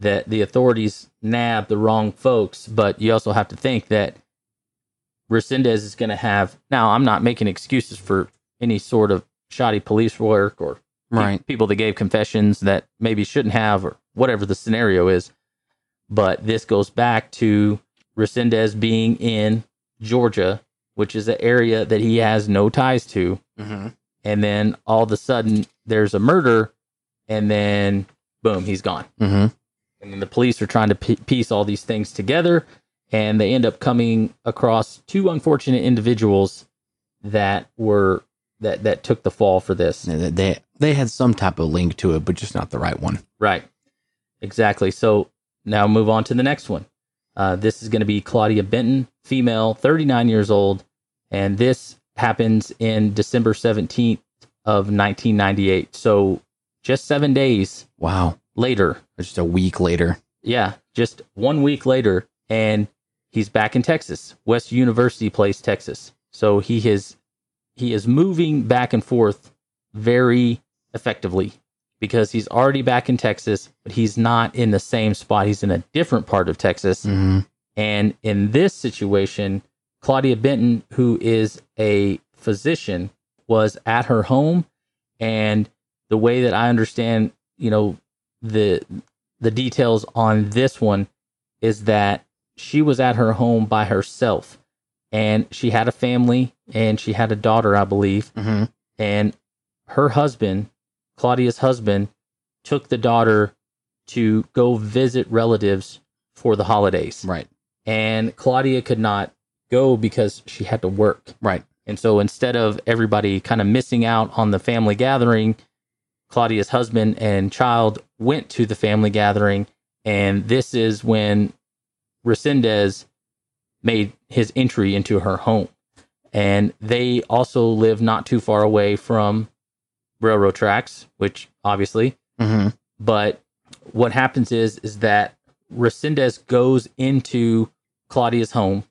that the authorities nabbed the wrong folks, but you also have to think that Resendiz is going to have. Now, I'm not making excuses for any sort of shoddy police work or Right. people that gave confessions that maybe shouldn't have or whatever the scenario is. But this goes back to Resendiz being in Georgia, which is an area that he has no ties to Mm-hmm. and then all of a sudden there's a murder and then boom he's gone Mm-hmm. and then the police are trying to p- piece all these things together and they end up coming across two unfortunate individuals that were that that took the fall for this they they had some type of link to it, but just not the right one. right exactly. So now move on to the next one. Uh, this is going to be claudia benton female 39 years old and this happens in december 17th of 1998 so just seven days Wow, later. Just a week later. Yeah, just one week later, and he's back in Texas, West University Place, Texas. So he is he is moving back and forth very effectively because he's already back in Texas, but he's not in the same spot. He's in a different part of Texas. Mm-hmm. And in this situation, Claudia Benton, who is a physician, was at her home. And the way that I understand, you know, the the details on this one is that she was at her home by herself and she had a family and she had a daughter, I believe. Mm-hmm. And her husband, Claudia's husband, took the daughter to go visit relatives for the holidays Right, and Claudia could not go because she had to work. right. And so instead of everybody kind of missing out on the family gathering, Claudia's husband and child went to the family gathering. And this is when Resendiz made his entry into her home. And they also live not too far away from railroad tracks, which obviously Mm-hmm. but what happens is is that Resendiz goes into Claudia's home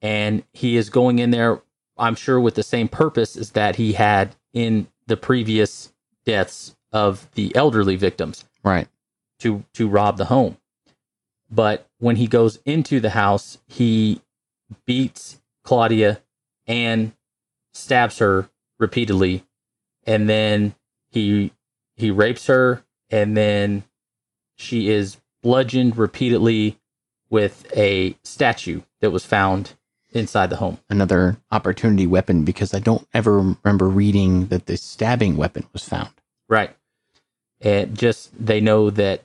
and he is going in there I'm sure with the same purpose as that he had in the previous deaths of the elderly victims Right. to to rob the home. But when he goes into the house, he beats Claudia and stabs her repeatedly, and then he he rapes her, and then she is bludgeoned repeatedly with a statue that was found inside the home. Another opportunity weapon because I don't ever remember reading that the stabbing weapon was found. Right. And just they know that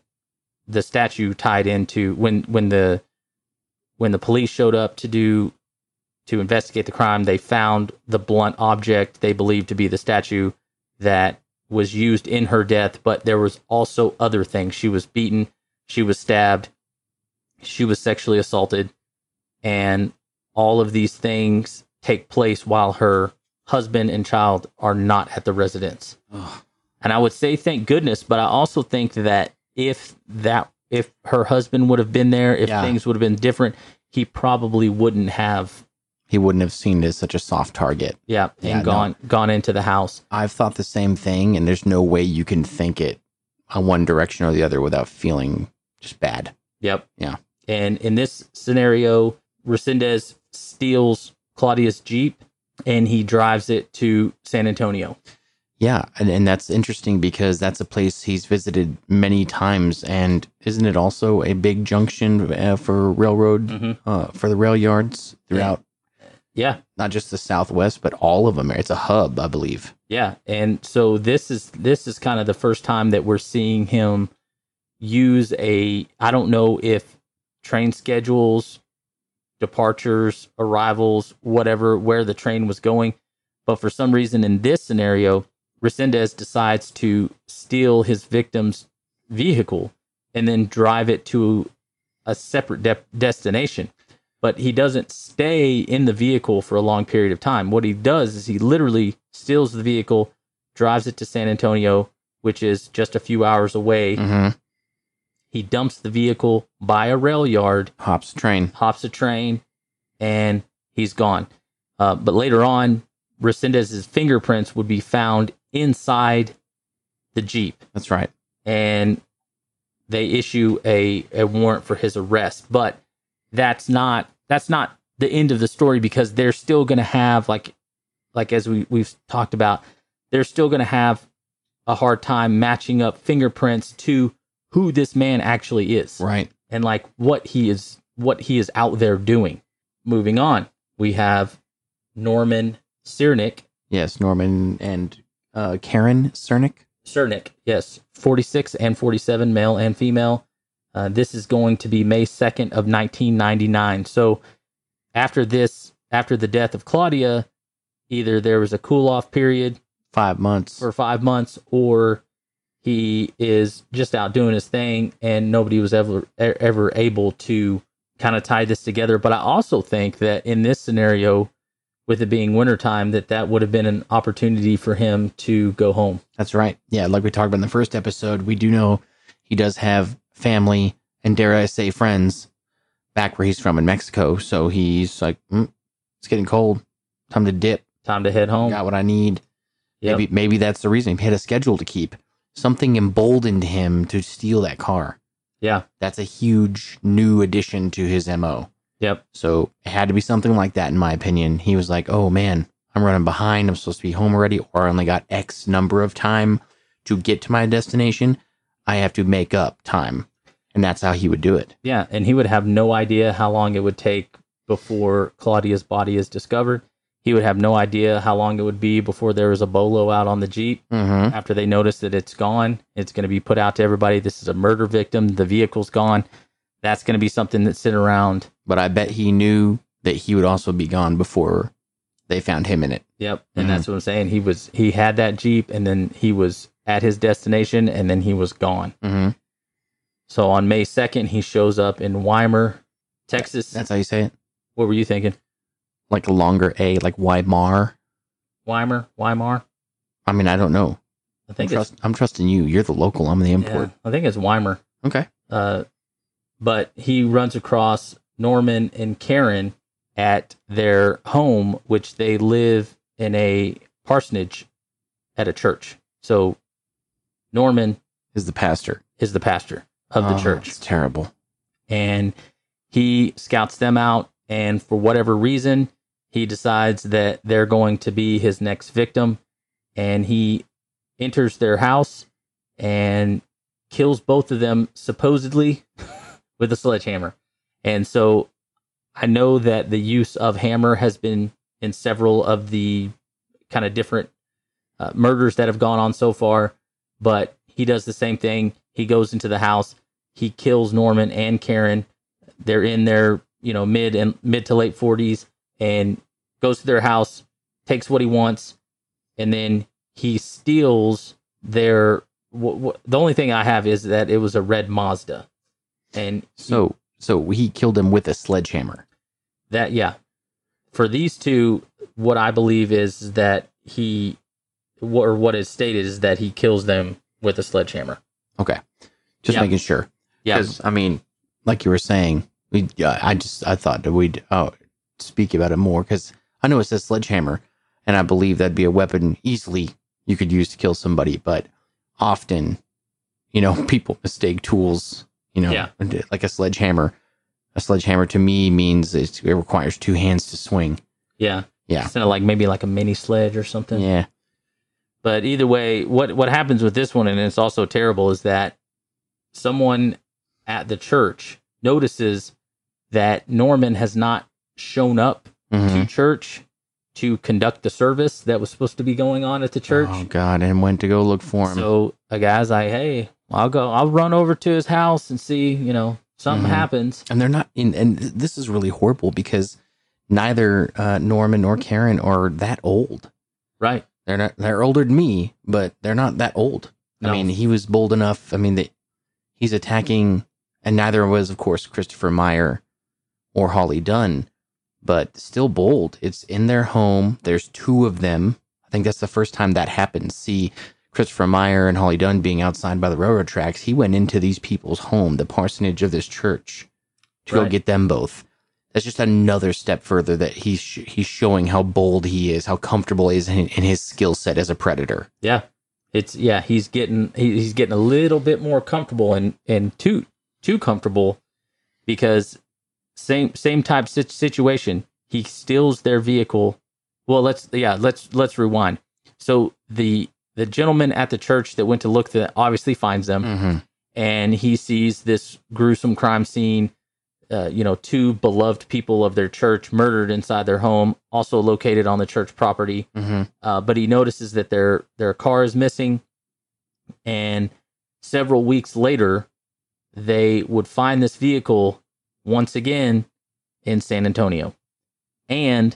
the statue tied into when when the when the police showed up to do to investigate the crime, they found the blunt object they believed to be the statue that was used in her death, but there was also other things. She was beaten, she was stabbed, she was sexually assaulted, and all of these things take place while her husband and child are not at the residence. Ugh. And I would say thank goodness, but I also think that if that if her husband would have been there, if Yeah. things would have been different, he probably wouldn't have He wouldn't have seen it as such a soft target. yeah, Yeah, and no. gone gone into the house. I've thought the same thing, and there's no way you can think it on one direction or the other without feeling just bad. Yep. Yeah. And in this scenario, Resendiz steals Claudia's Jeep and he drives it to San Antonio. Yeah, and, and that's interesting because that's a place he's visited many times, and isn't it also a big junction uh, for railroad Mhm. uh, for the rail yards throughout Yeah. not just the Southwest but all of them? It's a hub, I believe. Yeah. And so this is this is kind of the first time that we're seeing him use a I don't know if train schedules, departures, arrivals, whatever, where the train was going. But for some reason in this scenario, Resendiz decides to steal his victim's vehicle and then drive it to a separate de- destination. But he doesn't stay in the vehicle for a long period of time. What he does is he literally steals the vehicle, drives it to San Antonio, which is just a few hours away. Mm-hmm. He dumps the vehicle by a rail yard Hops the train. hops a train, and he's gone. Uh, but later on, Resendiz's fingerprints would be found inside the Jeep, That's right. and they issue a, a warrant for his arrest. But that's not that's not the end of the story because they're still going to have like like as we we've talked about, they're still going to have a hard time matching up fingerprints to who this man actually is Right. and like what he is what he is out there doing. Moving on, we have Norman Sirnic. Yes, Norman and uh, Karen Sirnic. Sirnic, yes, 46 and 47, male and female. Uh, this is going to be May 2nd of 1999. So after this, after the death of Claudia, either there was a cool off period Five months. for five months, or he is just out doing his thing, and nobody was ever ever able to kind of tie this together. But I also think that in this scenario, with it being wintertime, that that would have been an opportunity for him to go home. That's right. Yeah, like we talked about in the first episode, we do know he does have family and dare I say friends back where he's from in Mexico. So he's like, mm, it's getting cold. Time to dip. Time to head home. Got what I need. Yep. Maybe maybe that's the reason he had a schedule to keep. Something emboldened him to steal that car. Yeah. That's a huge new addition to his mo. Yep. So it had to be something like that, in my opinion. He was like, "Oh man, I'm running behind. I'm supposed to be home already, or I only got X number of time to get to my destination. I have to make up time." And that's how he would do it. Yeah. And he would have no idea how long it would take before Claudia's body is discovered. He would have no idea how long it would be before there was a bolo out on the Jeep. Mm-hmm. after they notice that it's gone, it's going to be put out to everybody. This is a murder victim. The vehicle's gone. That's going to be something that's sitting around. But I bet he knew that he would also be gone before they found him in it. Yep. And Mhm. that's what I'm saying. He was, he had that Jeep and then he was at his destination and then he was gone. Mm-hmm. So on May 2nd, he shows up in Weimar, Texas. That's how you say it. what were you thinking? Like a longer A, like Weimar. Weimar? Weimar? I mean, I don't know. I I'm, think trust, I'm trusting you. You're the local. I'm the yeah, import. I think it's Weimar. Okay. Uh, but he runs across Norman and Karen at their home, which they live in a parsonage at a church. So Norman Is the pastor is the pastor of the Oh, church, It's terrible. and he scouts them out. And for whatever reason, he decides that they're going to be his next victim, and he enters their house and kills both of them supposedly with a sledgehammer. And so I know that the use of hammer has been in several of the kind of different uh, murders that have gone on so far, but he does the same thing. He goes into the house, he kills Norman and Karen. They're in their, you know, mid and mid to late 40s and goes to their house, takes what he wants, and then he steals their the only thing I have is that it was a red Mazda. And So, so he killed him with a sledgehammer. that yeah for these two what i believe is that he or what is stated is that he kills them with a sledgehammer Okay. Just Yeah. making sure. yeah Because I mean, like you were saying, we yeah, I just I thought that we'd oh, speak about it more because I know it says sledgehammer, and I believe that'd be a weapon easily you could use to kill somebody. But often, you know, people mistake tools. You know, Yeah. like a sledgehammer. A sledgehammer to me means it, it requires two hands to swing. yeah Yeah. instead of like maybe like a mini sledge or something Yeah. But either way, what what happens with this one, and it's also terrible, is that someone at the church notices that Norman has not shown up Mhm. to church to conduct the service that was supposed to be going on at the church. Oh God! And went to go look for him. So a guy's like, "Hey, I'll go. I'll run over to his house and see. You know, something Mhm. happens." and they're not in and this is really horrible because neither uh, norman nor karen are that old Right? They're not they're older than me but they're not that old. No. i mean he was bold enough. I mean that he's attacking and neither was of course christopher maier or holly dunn but still bold. It's in their home. There's two of them. I think that's the first time that happened. See christopher maier and holly dunn being outside by the railroad tracks he went into these people's home the parsonage of this church to go get them both. That's just another step further that he's sh- he's showing how bold he is, how comfortable he is in, in his skill set as a predator. Yeah. It's yeah. He's getting he, he's getting a little bit more comfortable and and too too comfortable because same same type sit- situation. He steals their vehicle. Well, let's yeah let's let's rewind. So the the gentleman at the church that went to look that obviously finds them Mm-hmm. and he sees this gruesome crime scene. Uh, you know, two beloved people of their church murdered inside their home, also located on the church property. Mm-hmm. Uh, but he notices that their their car is missing, and several weeks later, they would find this vehicle once again in San Antonio, and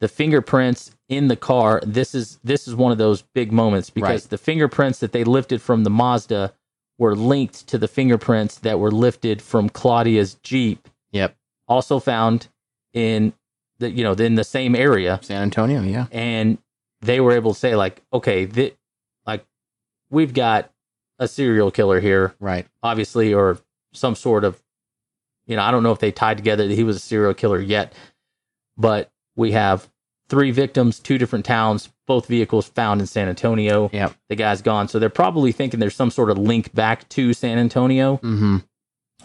the fingerprints in the car. This is this is one of those big moments because Right. the fingerprints that they lifted from the Mazda were linked to the fingerprints that were lifted from Claudia's Jeep, Yep. also found in the you know in the same area San Antonio. Yeah. and they were able to say like okay th- like we've got a serial killer here Right. obviously or some sort of you know i don't know if they tied together that he was a serial killer yet but we have three victims two different towns both vehicles found in san antonio Yep. the guy's gone so they're probably thinking there's some sort of link back to san antonio Mm-hmm.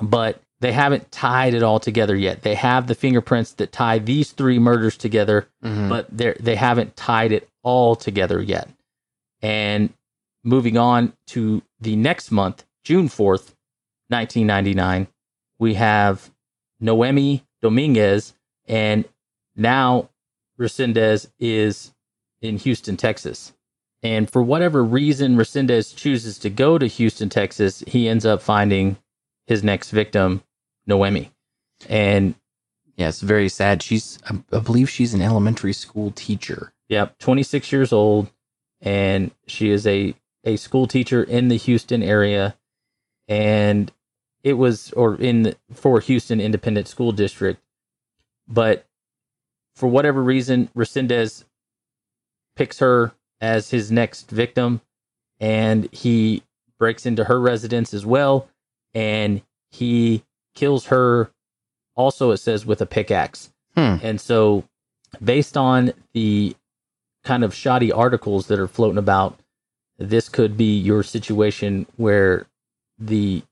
but they haven't tied it all together yet they have the fingerprints that tie these three murders together Mm-hmm. but they they haven't tied it all together yet. And moving on to the next month, June 4th, 1999, we have Noemi Dominguez and now Resendiz is in Houston, Texas. And for whatever reason Resendiz chooses to go to Houston, Texas, he ends up finding his next victim, Noemi. And yeah, it's very sad. She's, I, believe, she's an elementary school teacher. Yep, 26 years old, and she is a a school teacher in the Houston area, and it was or in the, for Houston Independent School District, but for whatever reason, Resendiz picks her as his next victim, and he breaks into her residence as well, and he kills her. Also, it says with a pickaxe. Hmm. And so, based on the kind of shoddy articles that are floating about, this could be your situation where the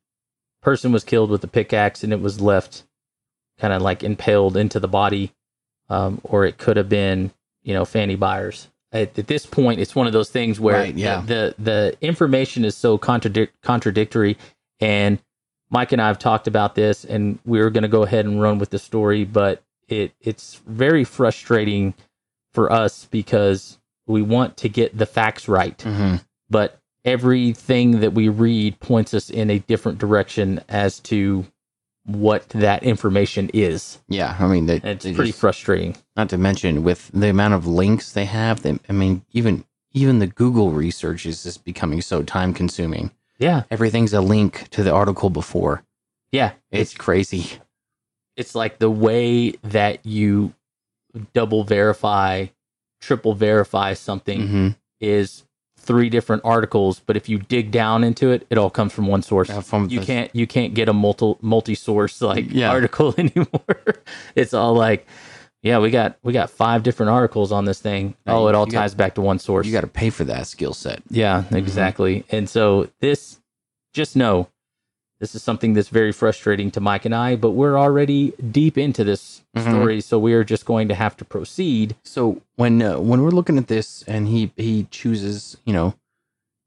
person was killed with a pickaxe and it was left kind of like impaled into the body, um, or it could have been, you know, Fannie Byers. At, at this point, it's one of those things where Right, yeah. the, the the information is so contradic- contradictory, and Mike and I have talked about this, and we were going to go ahead and run with the story, but it it's very frustrating for us because we want to get the facts right, Mm-hmm. but everything that we read points us in a different direction as to what that information is. Yeah, I mean, they, it's pretty just- frustrating. not to mention with the amount of links they have. They, I mean, even even the Google research is just becoming so time consuming. Yeah, Everything's a link to the article before. yeah, It's crazy. it's like the way that you double verify, triple verify something hmm is three different articles, but if you dig down into it, it all comes from one source. you the- can't you can't get a multi multi source like Yeah. article anymore. it's all like, yeah, we got we got five different articles on this thing. Right, Oh, it all you got- ties back to one source. You got to pay for that skill set. Yeah, mm-hmm. exactly. And so this, just know, this is something that's very frustrating to Mike and I, but we're already deep into this Mhm. story, so we are just going to have to proceed. So when uh, when we're looking at this, and he he chooses, you know,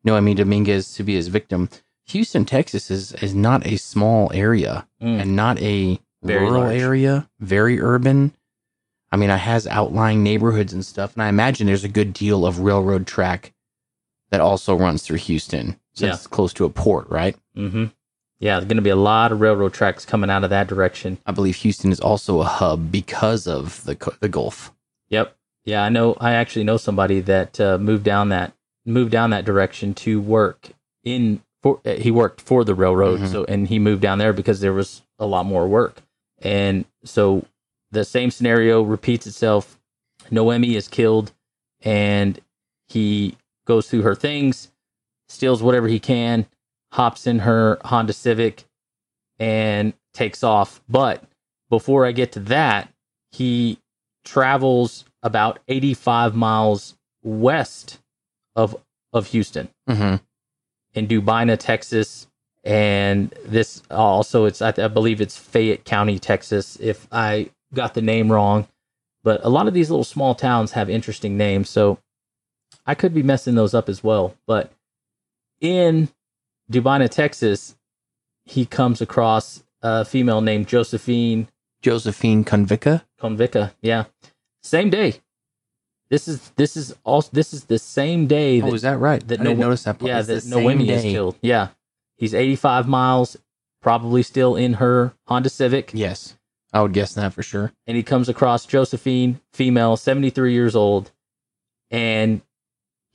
Noemi Dominguez to be his victim, Houston, Texas is is not a small area Mm. and not a Very rural large. area, very urban. I mean, it has outlying neighborhoods and stuff, and I imagine there's a good deal of railroad track that also runs through Houston, since Yeah. it's close to a port, right? Mm-hmm. Yeah, there's going to be a lot of railroad tracks coming out of that direction. I believe Houston is also a hub because of the the Gulf. Yep. Yeah, I know. I actually know somebody that uh, moved down that moved down that direction to work in. For, uh, he worked for the railroad, Mhm. so and he moved down there because there was a lot more work, and so the same scenario repeats itself. Noemi is killed, and he goes through her things, steals whatever he can, hops in her Honda Civic, and takes off. But before I get to that, he travels about 85 miles west of of Houston Mm-hmm. in Dubina, Texas, and this also it's I, I believe it's Fayette County, Texas. If I got the name wrong, but a lot of these little small towns have interesting names, so I could be messing those up as well. But in Dubina, Texas, he comes across a female named Josephine Josephine Konvicka. Konvicka. Yeah, same day. This is this is also this is the same day Oh, that is that right? that I didn't No- notice that. part. yeah, It's that Noemi is killed. Yeah, he's 85 miles, probably still in her Honda Civic, Yes, I would guess that for sure. and he comes across Josephine, female, 73 years old, and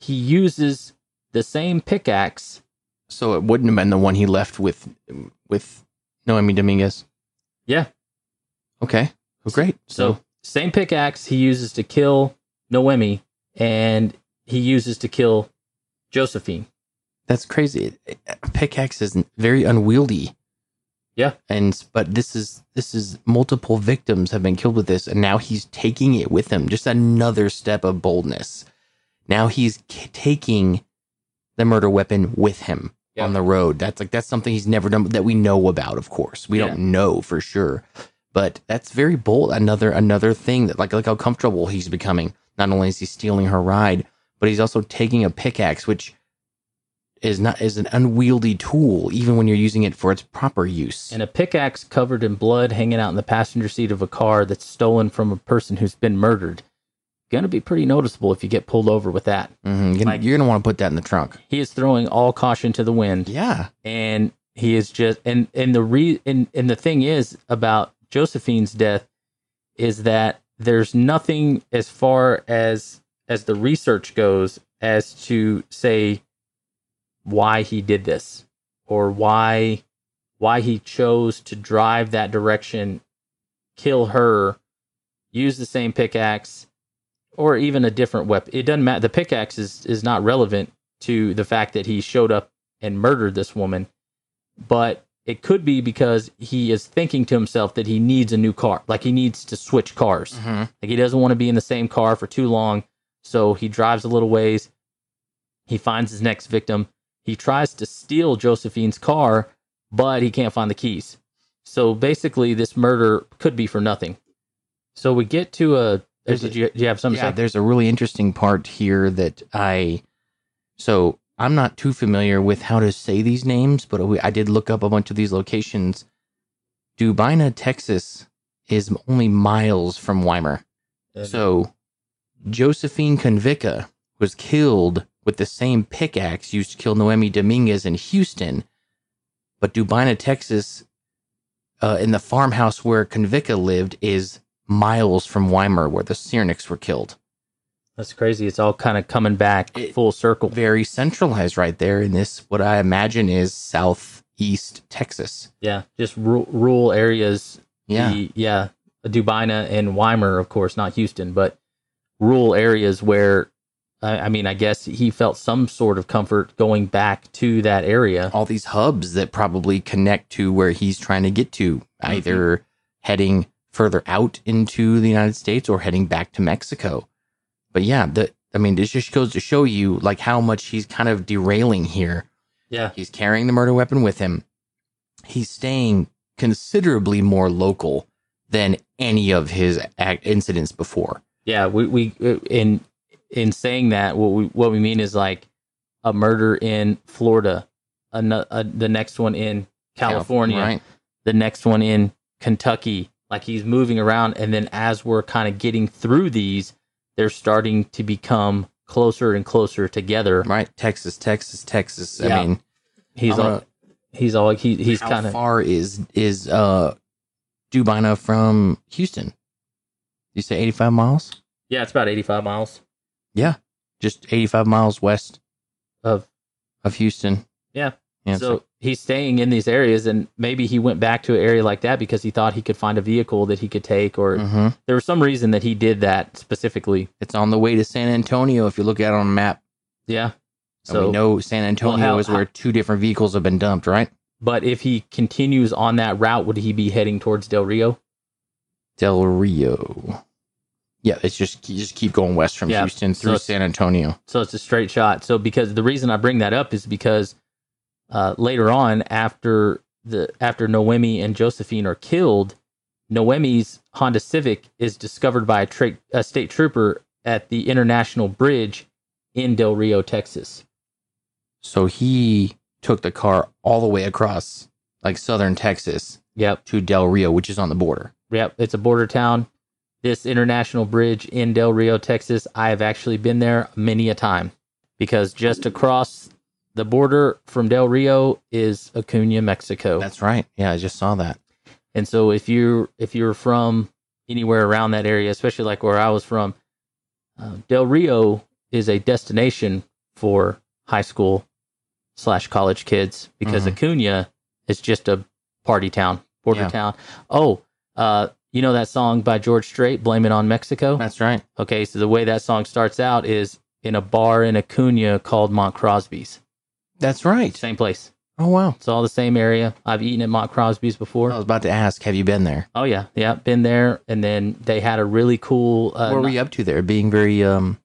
he uses the same pickaxe. So it wouldn't have been the one he left with with Noemi Dominguez. Yeah. Okay. Well, great. So same pickaxe he uses to kill Noemi, and he uses to kill Josephine. that's crazy. Pickaxe is very unwieldy. Yeah. And but this is this is multiple victims have been killed with this, and now he's taking it with him. Just another step of boldness. Now he's k- taking the murder weapon with him Yeah. on the road. That's like that's something he's never done that we know about. Of course, we Yeah. don't know for sure, but that's very bold. Another another thing that like like how comfortable he's becoming. Not only is he stealing her ride, but he's also taking a pickaxe, which is not is an unwieldy tool, even when you're using it for its proper use. and a pickaxe covered in blood hanging out in the passenger seat of a car that's stolen from a person who's been murdered. Going to be pretty noticeable if you get pulled over with that. Mhm. You're, like- you're gonna want to put that in the trunk. He is throwing all caution to the wind, Yeah. and he is just and and the re and and the thing is about Josephine's death is that there's nothing as far as as the research goes as to say why he did this or why why he chose to drive that direction kill her use the same pickaxe or even a different weapon it doesn't matter the pickaxe is is not relevant to the fact that he showed up and murdered this woman but it could be because he is thinking to himself that he needs a new car like he needs to switch cars Mm-hmm. like he doesn't want to be in the same car for too long, so he drives a little ways. He finds his next victim. He tries to steal Josephine's car, but he can't find the keys. So basically, this murder could be for nothing. So we get to a. There's did a- you, do you have something Yeah, there's a really interesting part here that I. So I'm not too familiar with how to say these names, but I did look up a bunch of these locations. Dubina, Texas, is only miles from Weimar. So Josephine Konvicka was killed with the same pickaxe used to kill Noemi Dominguez in Houston, but Dubina, Texas, uh, in the farmhouse where Konvicka lived, is miles from Weimar, where the Sirnics were killed. That's crazy. It's all kind of coming back It- full circle. Very centralized, right there in this, what I imagine is southeast Texas. Yeah, just ru- rural areas Yeah. the, yeah, Dubina and Weimar, of course, not Houston, but rural areas where, I, I mean, I guess he felt some sort of comfort going back to that area. all these hubs that probably connect to where he's trying to get to, mm-hmm. either heading further out into the United States or heading back to Mexico. But yeah, the I mean, this just goes to show you like how much he's kind of derailing here. Yeah, He's carrying the murder weapon with him. He's staying considerably more local than any of his ac- incidents before. yeah. We we uh, in in saying that what we what we mean is like a murder in Florida, a, a, uh, the next one in California, right? the next one in Kentucky. Like he's moving around, and then as we're kind of getting through these, they're starting to become closer and closer together. Right. Texas, Texas, Texas. Yeah. I mean, He's I'm all he's all he, he's kind of far is is uh Dubina from Houston? You say 85 miles? yeah, it's about eighty five miles Yeah. Just 85 miles west of of Houston. Yeah. Yeah. so he's staying in these areas, and maybe he went back to an area like that because he thought he could find a vehicle that he could take, or Mhm. there was some reason that he did that specifically. it's on the way to San Antonio if you look at it on a map. Yeah. So So we know San Antonio how- is where two different vehicles have been dumped, right? But if he continues on that route, would he be heading towards Del Rio? Del Rio. Yeah, it's just you just keep going west from Yeah, Houston so through it's- San Antonio. So it's a straight shot. So because the reason I bring that up is because uh, later on, after the after Noemi and Josephine are killed, Noemi's Honda Civic is discovered by a, tra- a state trooper at the International Bridge in Del Rio, Texas. So he took the car all the way across like southern Texas Yep, to Del Rio, which is on the border. yep. It's a border town. This International Bridge in Del Rio, Texas. I have actually been there many a time because just across the border from Del Rio is Acuna, Mexico. That's right. Yeah, I just saw that. And so if you're if you're from anywhere around that area, especially like where I was from, uh, Del Rio is a destination for high school slash college kids because Mhm. Acuna is just a party town, border Yeah. town. Oh, uh, you know that song by George Strait, "Blame It on Mexico." That's right. Okay, so the way that song starts out is in a bar in Acuna called Ma Crosby's. That's right. Same place. Oh wow. It's all the same area. I've eaten at Ma Crosby's before. I was about to ask, have you been there? Oh yeah, yeah, been there, and then they had a really cool. Uh, what were you up to there? Being very um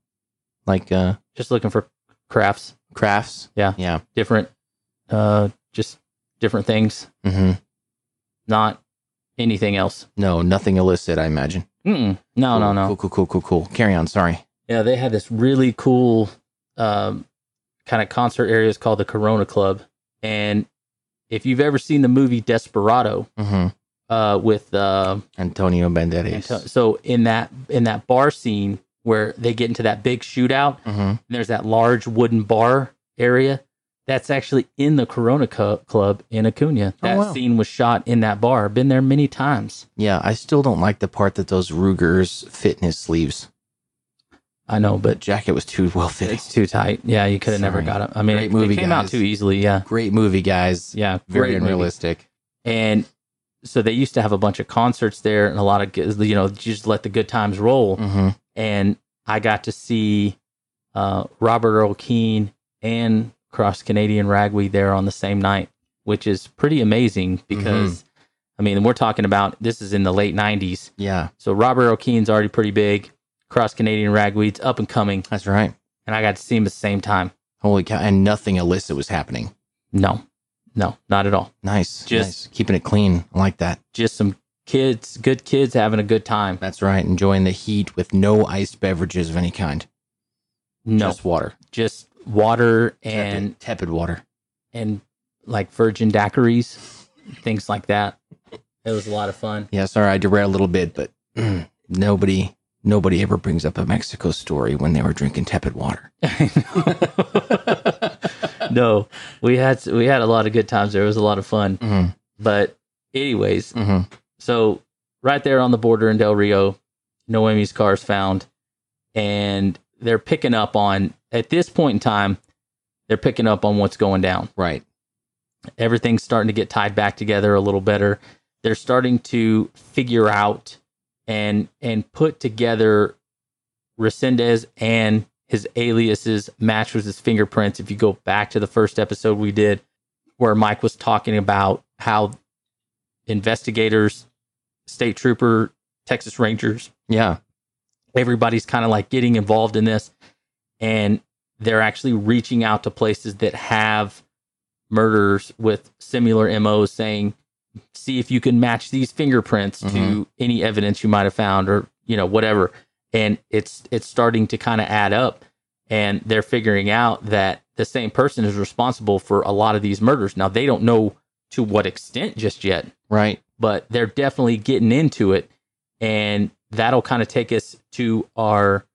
like uh Just looking for crafts, crafts? Yeah. Yeah. different, uh, just different things, Mm-hmm. not anything else. No, nothing illicit, I imagine. Mm-mm. No, no, Cool, no. Cool, cool, cool, cool, cool. Carry on. Sorry. Yeah, they had this really cool, um, kind of concert areas called the Corona Club, and if you've ever seen the movie Desperado, Mm-hmm. uh, with uh, Antonio Banderas. Anto- so in that in that bar scene where they get into that big shootout, mm-hmm. and there's that large wooden bar area. That's actually in the Corona Cu- Club in Acuna. Oh, That wow. scene was shot in that bar. Been there many times. Yeah, I still don't like the part that those Rugers fit in his sleeves. I know, but jacket was too well fitting. it's too tight. Yeah, you could have never Sorry. got it. I mean, Great it, movie, it came out too easily. Yeah, Great movie, guys. yeah, Very great movie. unrealistic. And so they used to have a bunch of concerts there, and a lot of you know just let the good times roll. Mm-hmm. And I got to see uh, Robert Earl Keen and Cross Canadian Ragweed there on the same night, which is pretty amazing because I mean we're talking about this is in the late '90s, Yeah, so Robert Earl Keen's already pretty big. Cross Canadian Ragweed's up and coming, that's right. and I got to see him at the same time. Holy cow! And nothing illicit was happening. No, no, not at all. Nice, Just- nice. keeping it clean. I like that. Just some kids, good kids having a good time. That's right. Enjoying the heat with no iced beverages of any kind. No, Just water just water and tepid, tepid water. and like virgin daiquiris, things like that. It was a lot of fun. Yeah, sorry, I derailed a little bit, but nobody, nobody ever brings up a Mexico story when they were drinking tepid water. no, we had we had a lot of good times there. It was a lot of fun. Mm-hmm. But anyways, Mm-hmm. so right there on the border in Del Rio, Noemi's car is found, and they're picking up on at this point in time, they're picking up on what's going down. Right. Everything's starting to get tied back together a little better. they're starting to figure out and and put together Resendiz and his aliases match with his fingerprints. If you go back to the first episode we did, where Mike was talking about how investigators, state trooper, Texas Rangers, Yeah. everybody's kind of like getting involved in this and they're actually reaching out to places that have murders with similar MOs saying see if you can match these fingerprints to Mhm. any evidence you might have found or you know whatever and it's it's starting to kind of add up and they're figuring out that the same person is responsible for a lot of these murders now they don't know to what extent just yet Right. but they're definitely getting into it and that'll kind of take us to our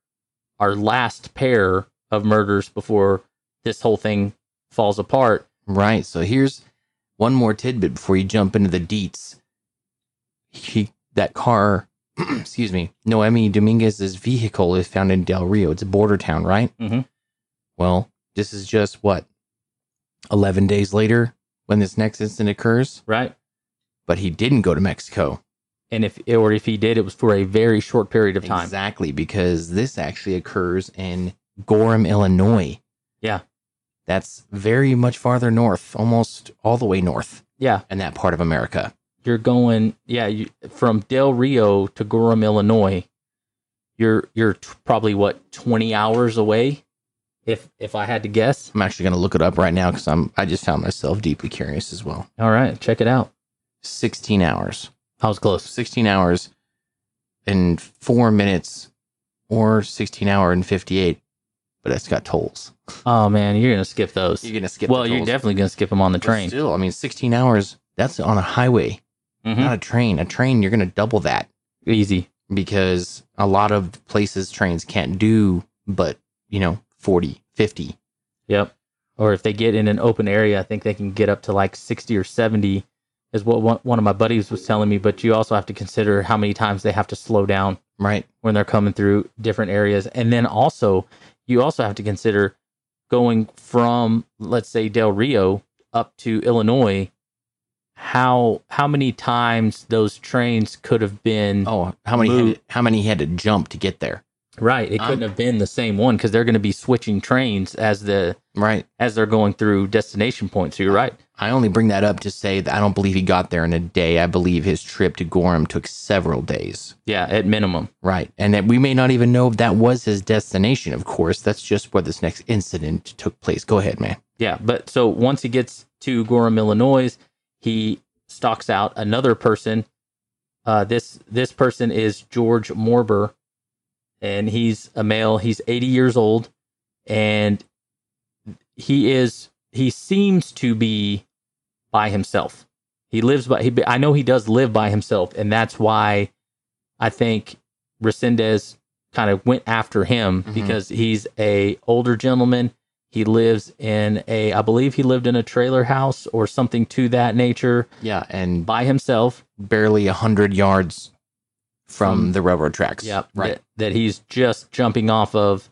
our last pair of murders before this whole thing falls apart Right. So here's one more tidbit before you jump into the deets. He that car, excuse me, Noemi Dominguez's vehicle is found in Del Rio. It's a border town, right? Mhm. Well, this is just what eleven days later when this next incident occurs. right But he didn't go to Mexico. and if or if he did it was for a very short period of time Exactly, because this actually occurs in Gorham, Illinois. Yeah. That's very much farther north, almost all the way north yeah in that part of America. you're going yeah you, from del rio to gorham illinois you're you're t- probably what 20 hours away if if i had to guess I'm actually going to look it up right now because I'm I just found myself deeply curious as well. all right check it out 16 hours. i was close 16 hours and 4 minutes or 16 hour and 58. But it's got tolls. Oh man you're gonna skip those You're going to skip well the you're tolls. definitely gonna skip them on the But train Still, I mean 16 hours that's on a highway, Mhm. not a train. A train you're going to double that. easy because a lot of places trains can't do but you know 40 50 Yep. Or if they get in an open area, I think they can get up to like 60 or 70, is what one, one of my buddies was telling me. But you also have to consider how many times they have to slow down right when they're coming through different areas. And then also, you also have to consider going from, let's say, Del Rio up to Illinois. How how many times those trains could have been oh how many Move. had, how many he had to jump to get there right? It couldn't Um, have been the same one because they're going to be switching trains as the right as they're going through destination points. So you're right. i only bring that up to say that i don't believe he got there in a day i believe his trip to gorham took several days Yeah, at minimum. right and that we may not even know if that was his destination of course that's just where this next incident took place go ahead man Yeah, but so once he gets to Gorham, Illinois, he stalks out another person. Uh, this this person is George Morber, and he's a male. He's 80 years old, and he is he seems to be by himself. He lives by. He, I know he does live by himself, and that's why I think Resendiz kind of went after him Mhm. because he's a older gentleman. He lives in a, I believe he lived in a trailer house or something to that nature yeah and by himself. barely a hundred yards from From- the railroad tracks Yep. right That, that he's just jumping off of,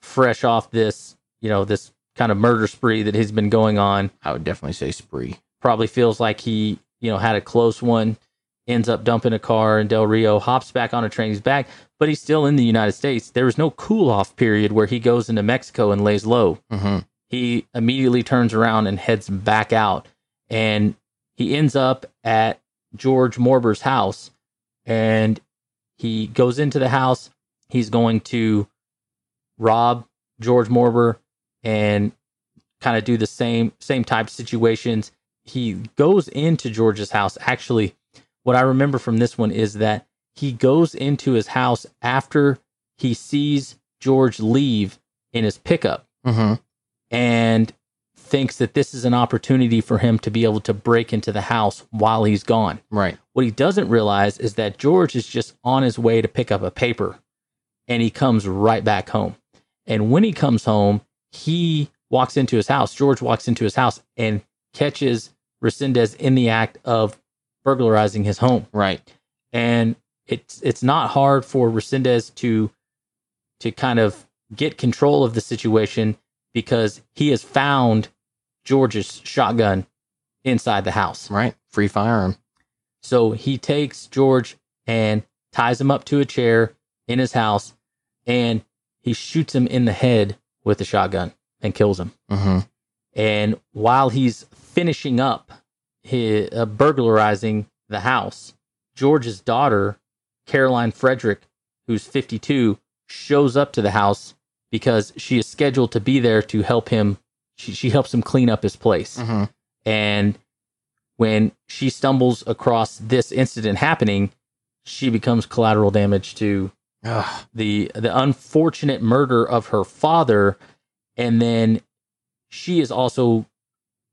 fresh off this, you know, this kind of murder spree that he's been going on. i would definitely say spree Probably feels like he, you know, had a close one, ends up dumping a car in Del Rio, hops back on a train, he's back, but he's still in the United States. There is no cool off period where he goes into Mexico and lays low. mm-hmm. he immediately turns around and heads back out and he ends up at george morber's house and he goes into the house. He's going to rob george morber and kind of do the same same type situations. He goes into george's house. Actually what i remember from this one is that he goes into his house after he sees george leave in his pickup. Mm-hmm. and thinks that this is an opportunity for him to be able to break into the house while he's gone. right What he doesn't realize is that George is just on his way to pick up a paper and he comes right back home. And when he comes home, he walks into his house. George walks into his house and catches Resendiz in the act of burglarizing his home right and it's it's not hard for Resendiz to to kind of get control of the situation because he has found George's shotgun inside the house. right free firearm So he takes George and ties him up to a chair in his house and he shoots him in the head with a shotgun and kills him. Mm-hmm. And while he's finishing up his, uh, burglarizing the house, George's daughter, Caroline Frederick, who's 52, shows up to the house because she is scheduled to be there to help him. She, she helps him clean up his place. Mm-hmm. And when she stumbles across this incident happening, she becomes collateral damage to Ugh. the the unfortunate murder of her father and then she is also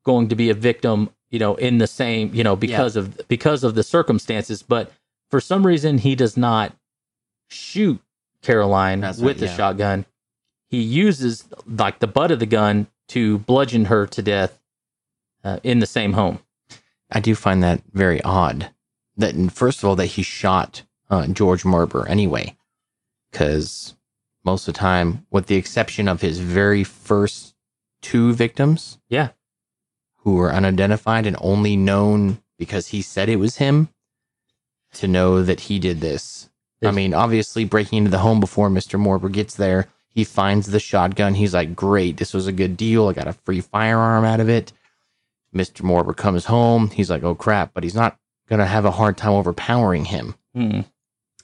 going to be a victim you know in the same you know because of because of the circumstances but for some reason he does not shoot caroline That's with right, the yeah. shotgun he uses like the butt of the gun to bludgeon her to death uh, in the same home I do find that very odd. That first of all, that he shot uh, George Morber anyway, because most of the time, with the exception of his very first two victims, yeah who were unidentified and only known because he said it was him, to know that he did this. I mean, obviously, breaking into the home before Mr. Morber gets there, he finds the shotgun. He's like, "Great, this was a good deal. I got a free firearm out of it." Mr. Morber comes home. He's like, "Oh crap!" But he's not gonna have a hard time overpowering him, Hmm.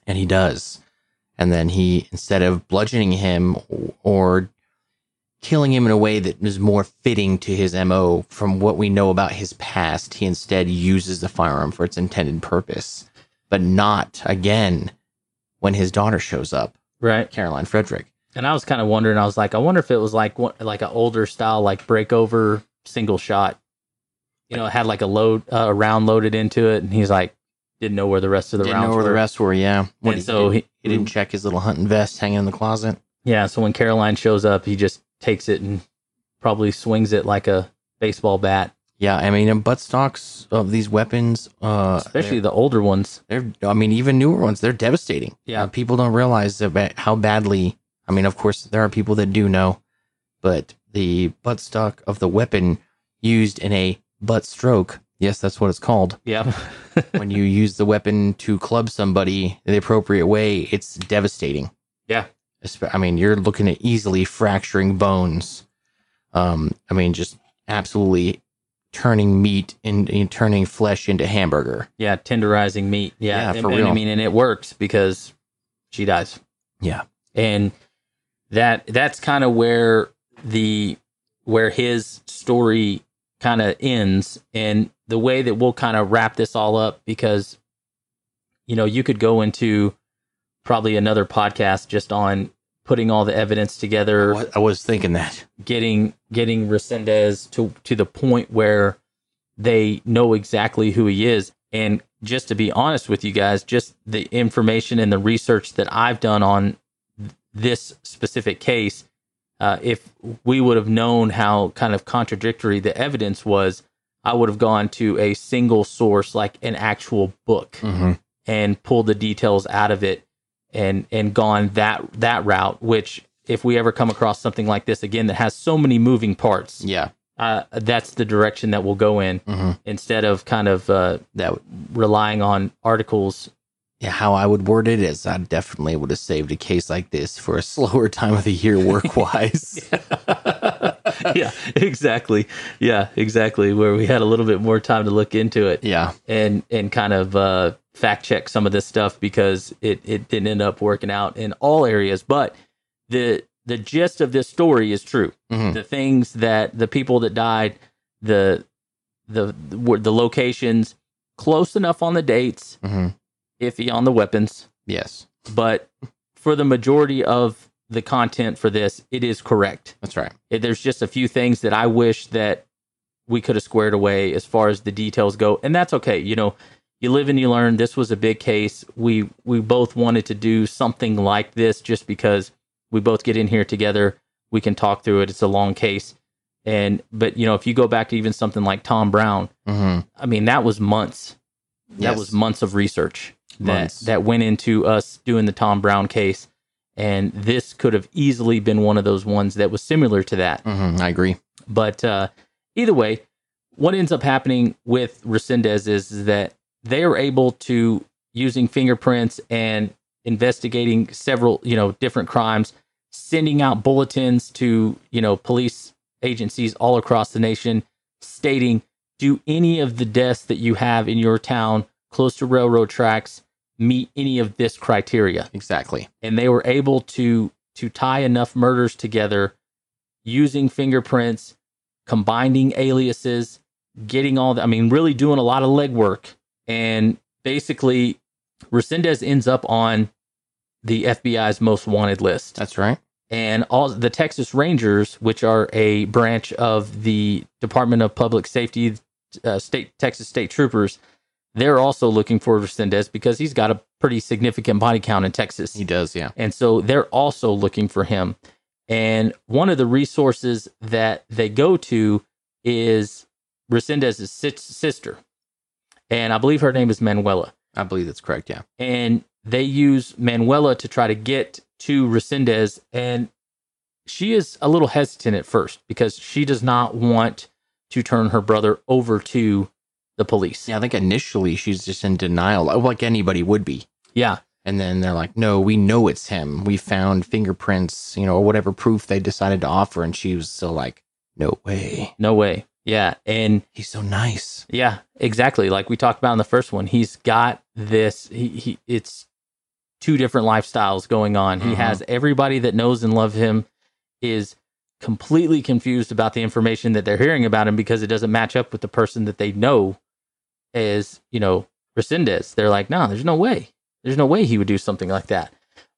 and he does. And then he, instead of bludgeoning him or killing him in a way that is more fitting to his MO from what we know about his past, he instead uses the firearm for its intended purpose, but not again when his daughter shows up, right Caroline Frederick. And I was kind of wondering. I was like, I wonder if it was like one, like an older style, like breakover single shot. You know, it had like a load, uh, a round loaded into it, and he's like, didn't know where the rest of the Didn't rounds know where were. the rest were, yeah. When And so he, he- he didn't check his little hunting vest hanging in the closet. Yeah. So when Caroline shows up, he just takes it and probably swings it like a baseball bat. Yeah, I mean, and buttstocks of these weapons, uh, Especially the older ones. they're i mean even newer ones they're devastating Yeah. Uh, people don't realize about how badly i mean of course there are people that do know but the buttstock of the weapon used in a butt stroke yes that's what it's called Yeah. when you use the weapon to club somebody the appropriate way it's devastating Yeah. I mean you're looking at easily fracturing bones um i mean just absolutely turning meat in, in turning flesh into hamburger yeah. Tenderizing meat. Yeah. Yeah, and, for and real. I mean, and it works because she dies. yeah and that that's kind of where the where his story kind of ends and the way that we'll kind of wrap this all up because you know you could go into probably another podcast just on putting all the evidence together I was thinking that getting getting Resendiz to to the point where they know exactly who he is. And just to be honest with you guys, just the information and the research that I've done on this specific case, uh, if we would have known how kind of contradictory the evidence was, I would have gone to a single source like an actual book mm-hmm. and pulled the details out of it and and gone that that route which if we ever come across something like this again that has so many moving parts yeah uh, that's the direction that we'll go in mm-hmm. instead of kind of uh, that relying on articles how I would word it is I definitely would have saved a case like this for a slower time of the year work wise. yeah exactly yeah exactly where we had a little bit more time to look into it yeah. and and kind of uh, fact check some of this stuff because it it didn't end up working out in all areas. But the the gist of this story is true. Mhm. The things that the people that died, the the the, the locations, close enough on the dates, hmm iffy on the weapons, Yes, but for the majority of the content for this, it is correct. that's right. It, there's just a few things that I wish that we could have squared away as far as the details go, and that's okay. You know, you live and you learn. This was a big case. We we both wanted to do something like this just because we both get in here together. We can talk through it. It's a long case, and but you know, if you go back to even something like Tom Brown, hmm I mean, that was months. That Yes. was months of research Months. that went into us doing the Tom Brown case, and this could have easily been one of those ones that was similar to that. hmm I agree. But uh, either way, what ends up happening with Resendiz is, is that they are able to using fingerprints and investigating several, you know, different crimes, sending out bulletins to, you know, police agencies all across the nation stating do any of the deaths that you have in your town close to railroad tracks meet any of this criteria Exactly. and they were able to to tie enough murders together using fingerprints combining aliases getting all the i mean really doing a lot of legwork and basically resendiz ends up on the fbi's most wanted list That's right. and all the Texas Rangers, which are a branch of the Department of Public Safety, uh, state Texas State Troopers, they're also looking for Resendiz because he's got a pretty significant body count in Texas, He does, yeah. and so they're also looking for him. And one of the resources that they go to is Resendiz's sister, and I believe her name is Manuela I believe that's correct, yeah. and they use Manuela to try to get to Resendiz, and she is a little hesitant at first because she does not want to turn her brother over to the police. Yeah, I think initially she's just in denial, like anybody would be. Yeah, And then they're like, no, we know it's him. We found fingerprints, you know, or whatever proof they decided to offer. And she was still like, no way. no way. Yeah, and He's so nice. yeah, exactly. Like we talked about in the first one, he's got this. He, he it's two different lifestyles going on. He Mhm. has everybody that knows and loves him is completely confused about the information that they're hearing about him because it doesn't match up with the person that they know as, you know, Resendiz. They're like, no, there's no way. There's no way he would do something like that.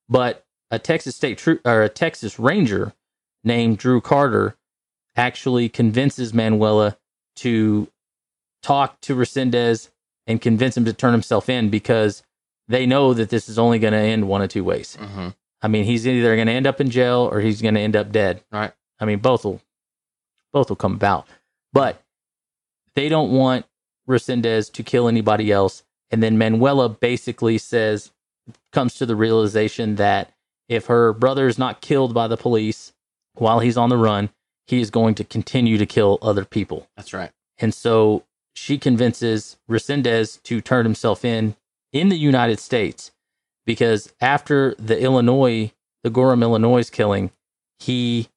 But a Texas State troop or a Texas Ranger named Drew Carter actually convinces Manuela to talk to Resendiz and convince him to turn himself in because they know that this is only going to end one of two ways. Mm-hmm. I mean, he's either going to end up in jail or he's going to end up dead. Right. I mean, both will both will come about. But they don't want Resendiz to kill anybody else. And then Manuela basically says, comes to the realization that if her brother is not killed by the police while he's on the run, he is going to continue to kill other people. That's right. And so she convinces Resendiz to turn himself in in the United States because after the Illinois, the Gorham, Illinois killing, he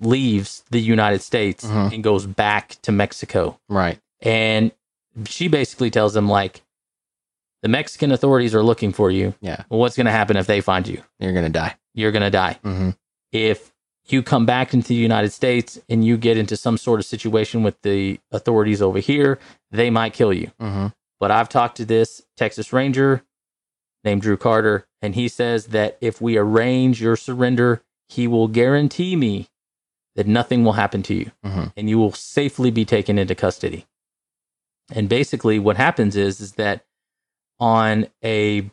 leaves the United States Mhm. and goes back to Mexico. Right. And she basically tells him, like, the Mexican authorities are looking for you. Yeah. Well, what's going to happen if they find you? You're going to die. You're going to die Mm-hmm. if you come back into the United States and you get into some sort of situation with the authorities over here, they might kill you. Mm-hmm. But I've talked to this Texas Ranger named Drew Carter, and he says that if we arrange your surrender, he will guarantee me that nothing will happen to you Mm-hmm. and you will safely be taken into custody. And basically, what happens is is that on a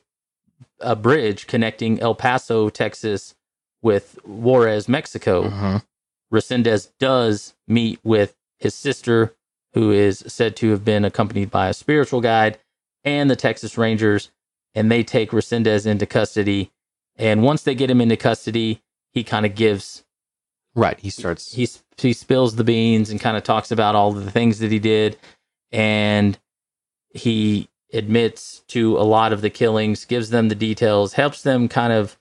a bridge connecting El Paso, Texas, with Juarez, Mexico, Mm-hmm. Resendiz does meet with his sister, who is said to have been accompanied by a spiritual guide, and the Texas Rangers, and they take Resendiz into custody. And once they get him into custody, he kind of gives Right. He starts. he s- he spills the beans and kind of talks about all the things that he did, and he admits to a lot of the killings, gives them the details, helps them kind of,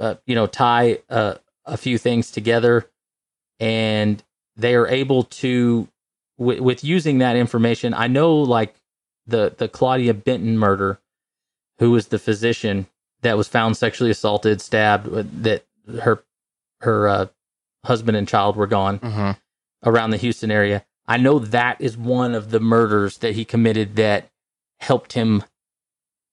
uh, you know, tie uh, a few things together, and they are able to, with, with using that information. I know, like the the Claudia Benton murder, who was the physician that was found sexually assaulted, stabbed, uh, that her her uh, husband and child were gone mm-hmm. around the Houston area. I know that is one of the murders that he committed that helped him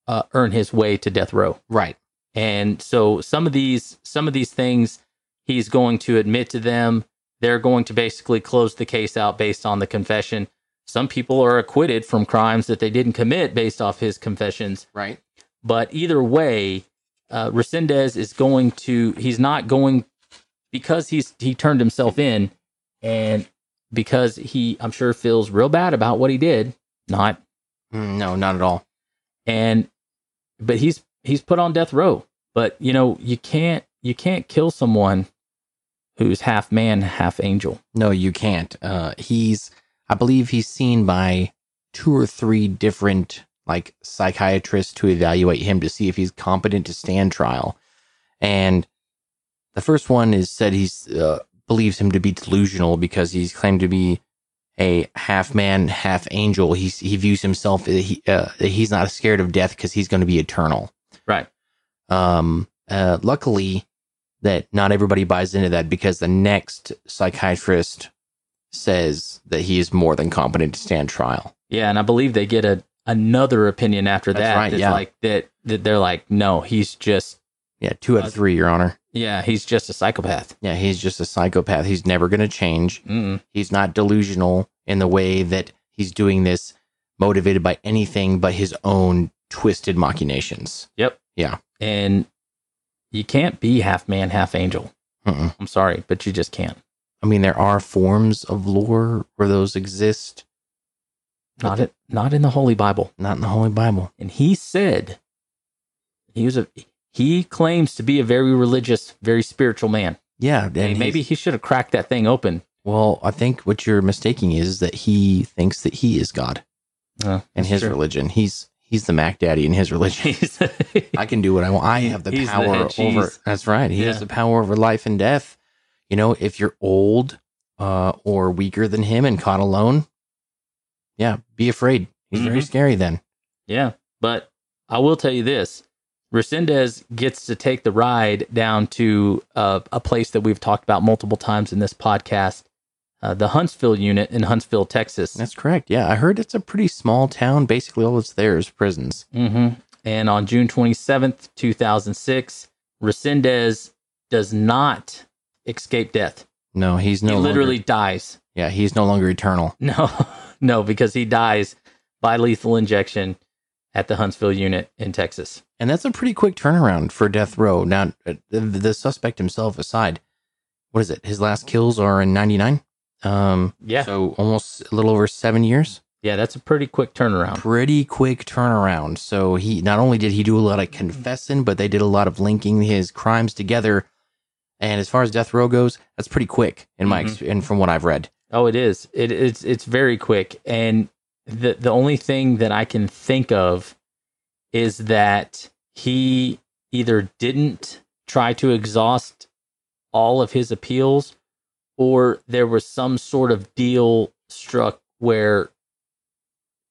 uh, earn his way to death row. Right. And so some of these some of these things he's going to admit to them. They're going to basically close the case out based on the confession. Some people are acquitted from crimes that they didn't commit based off his confessions. Right. But either way, uh, Resendiz is going to, he's not going, because he's, he turned himself in and because he, I'm sure, feels real bad about what he did. Not, Mm, no, not at all. and, but he's, he's put on death row. But, you know, you can't, you can't kill someone who's half man, half angel. No, you can't. Uh, he's, I believe he's seen by two or three different like psychiatrists to evaluate him to see if he's competent to stand trial. And the first one is said he's uh, believes him to be delusional because he's claimed to be a half man, half angel. He's, he views himself he, uh, he's not scared of death because he's going to be eternal. Right. Um, uh, luckily, that not everybody buys into that because the next psychiatrist says that he is more than competent to stand trial. Yeah, and I believe they get a another opinion after That's that. right, yeah. like that, that they're like, no, he's just Yeah, two out of three, Your Honor. yeah, he's just a psychopath. Yeah, he's just a psychopath. He's never going to change. Mm-mm. He's not delusional in the way that he's doing this motivated by anything but his own twisted machinations. Yep. Yeah. And you can't be half man, half angel. Mm-mm. I'm sorry, but you just can't. I mean, there are forms of lore where those exist, Not it, not in the Holy Bible. not in the Holy Bible. And he said he was a he claims to be a very religious, very spiritual man. Yeah, and maybe he should have cracked that thing open. Well, I think what you're mistaking is that he thinks that he is God Uh, in his true. religion. He's he's the Mac Daddy in his religion. I can do what I want. I have the He's power cheese. over. That's right. He has the power over life and death. You know, if you're old uh, or weaker than him and caught alone, yeah, be afraid. He's very Mhm. scary. Then Yeah, but I will tell you this: Resendiz gets to take the ride down to uh, a place that we've talked about multiple times in this podcast, uh, the Huntsville unit in Huntsville, Texas. that's correct. Yeah, I heard it's a pretty small town. Basically, all that's there is prisons. hmm And on June 27th, 2006, Resendiz does not escape death. No, he's no he longer- literally dies. yeah, he's no longer eternal. No, no, because he dies by lethal injection at the Huntsville unit in Texas. And that's a pretty quick turnaround for death row. Now, uh, the, the suspect himself aside, what is it? His last kills are in '99. Um, Yeah. so almost a little over seven years. Yeah, that's a pretty quick turnaround. Pretty quick turnaround. So he not only did he do a lot of confessing, but they did a lot of linking his crimes together. And as far as death row goes, that's pretty quick in my Mhm. ex- and from what I've read. Oh, it is. It, it's it's very quick, and the the only thing that I can think of is that he either didn't try to exhaust all of his appeals, or there was some sort of deal struck where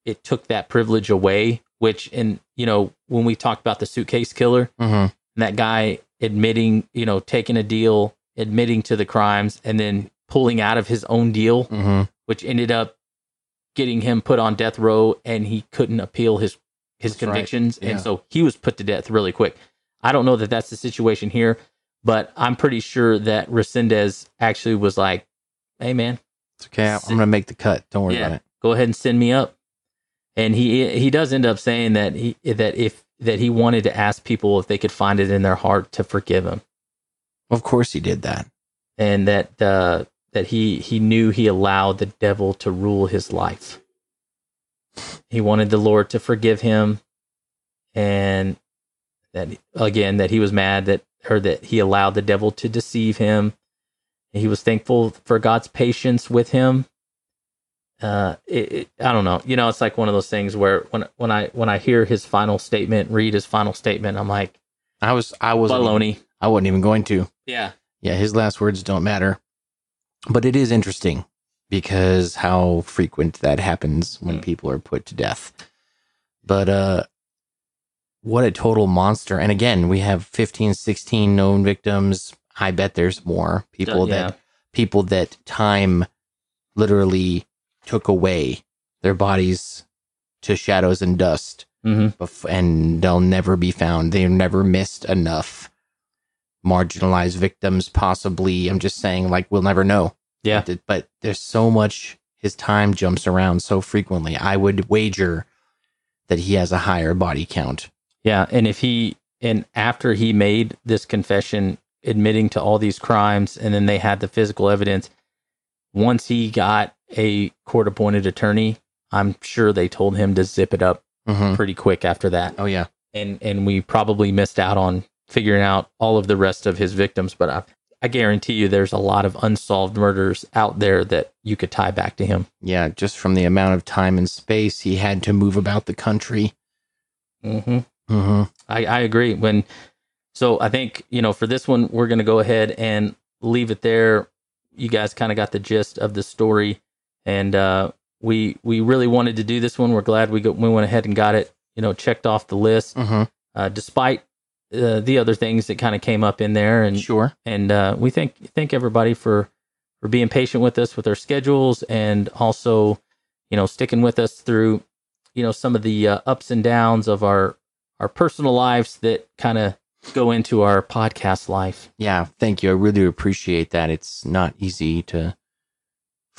it took that privilege away. Which, in you know, when we talked about the suitcase killer, Mm-hmm. that guy admitting, you know, taking a deal, admitting to the crimes, and then pulling out of his own deal, Mm-hmm. which ended up getting him put on death row, and he couldn't appeal his his That's right. convictions, Yeah. and so he was put to death really quick. I don't know that that's the situation here, but I'm pretty sure that Resendiz actually was like, "Hey, man, It's okay. I'm going to make the cut. Don't worry Yeah. about it. go ahead and send me up." And he he does end up saying that he that if that he wanted to ask people if they could find it in their heart to forgive him. Of course, he did that. and that uh, that he he knew he allowed the devil to rule his life. He wanted the Lord to forgive him, and that again that he was mad that or that he allowed the devil to deceive him. He was thankful for God's patience with him. Uh, it, it, I don't know. You know, it's like one of those things where when when I when I hear his final statement, read his final statement, I'm like, I was, I was, baloney. I wasn't even going to. Yeah. Yeah, his last words don't matter. But it is interesting because how frequent that happens when Mm. people are put to death. But uh what a total monster. And again, we have 15, 16 known victims. I bet there's more people Yeah. that people that time literally took away their bodies to shadows and dust hmm bef- and they'll never be found. They've never missed enough marginalized victims, possibly. I'm just saying, like, we'll never know. Yeah. But, but there's so much, his time jumps around so frequently. I would wager that he has a higher body count. Yeah, and if he and after he made this confession admitting to all these crimes and then they had the physical evidence once he got a court appointed attorney, I'm sure they told him to zip it up Mm-hmm. pretty quick after that. Oh, yeah. And and we probably missed out on figuring out all of the rest of his victims, but I I guarantee you there's a lot of unsolved murders out there that you could tie back to him. Yeah. Just from the amount of time and space he had to move about the country. Mm-hmm. Mm-hmm. I, I agree. When so I think you know for this one we're going to go ahead and leave it there. You guys kind of got the gist of the story, and uh, we we really wanted to do this one. We're glad we go, we went ahead and got it. You know, checked off the list, Mm-hmm. uh, despite uh, the other things that kind of came up in there, and Sure. and uh, we thank thank everybody for for being patient with us with our schedules and also you know sticking with us through you know some of the uh, ups and downs of our our personal lives that kind of go into our podcast life Yeah, thank you. I really appreciate that. It's not easy to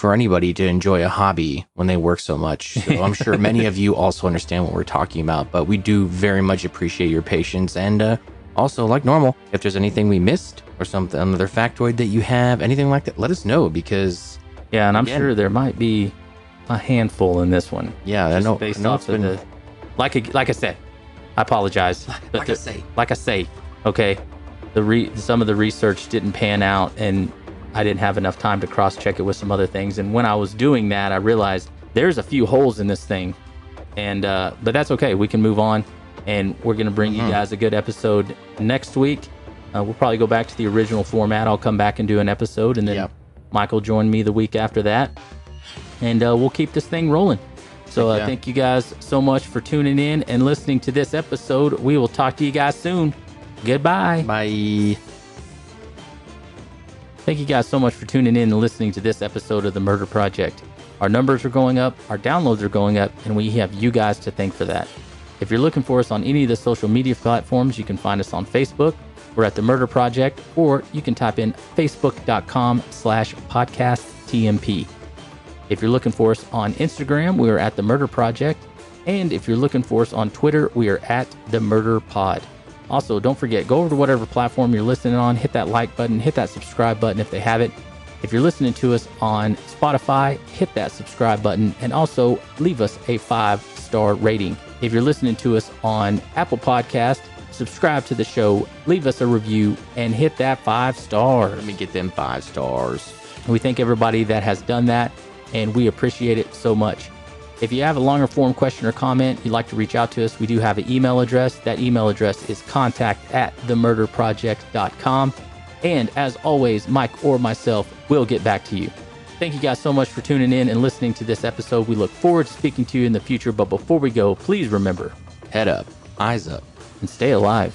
for anybody to enjoy a hobby when they work so much. So I'm sure many of you also understand what we're talking about, but we do very much appreciate your patience and uh also like normal, if there's anything we missed or something another factoid that you have, anything like that, let us know because yeah and i'm Again. sure there might be a handful in this one yeah, I know, based I know off it's of been the like I- like i said i apologize but like I say. like I say, okay, the re- some of the research didn't pan out, and I didn't have enough time to cross check it with some other things. And when I was doing that, I realized there's a few holes in this thing, and uh, but that's okay. We can move on, and we're gonna bring you Mhm. guys a good episode next week. Uh, we'll probably go back to the original format. I'll come back and do an episode, and then Yep. Michael join me the week after that, and uh, we'll keep this thing rolling. So uh, yeah. thank you guys so much for tuning in and listening to this episode. We will talk to you guys soon. Goodbye. Bye. Thank you guys so much for tuning in and listening to this episode of the Murder Project. Our numbers are going up, our downloads are going up, and we have you guys to thank for that. If you're looking for us on any of the social media platforms, you can find us on Facebook. We're at the Murder Project, or you can type in facebook.com slash podcast TMP. If you're looking for us on Instagram, we are at the Murder Project. And if you're looking for us on Twitter, we are at the Murder Pod. Also, don't forget, go over to whatever platform you're listening on, hit that like button, hit that subscribe button if they have it. If you're listening to us on Spotify, hit that subscribe button and also leave us a five star rating. If you're listening to us on Apple Podcast, subscribe to the show, leave us a review, and hit that five stars. Let me get them five stars. We thank everybody that has done that, and we appreciate it so much. If you have a longer form question or comment, you'd like to reach out to us, we do have an email address. That email address is contact at themurderproject.com. And as always, Mike or myself will get back to you. Thank you guys so much for tuning in and listening to this episode. We look forward to speaking to you in the future. But before we go, please remember Head up, eyes up. and stay alive.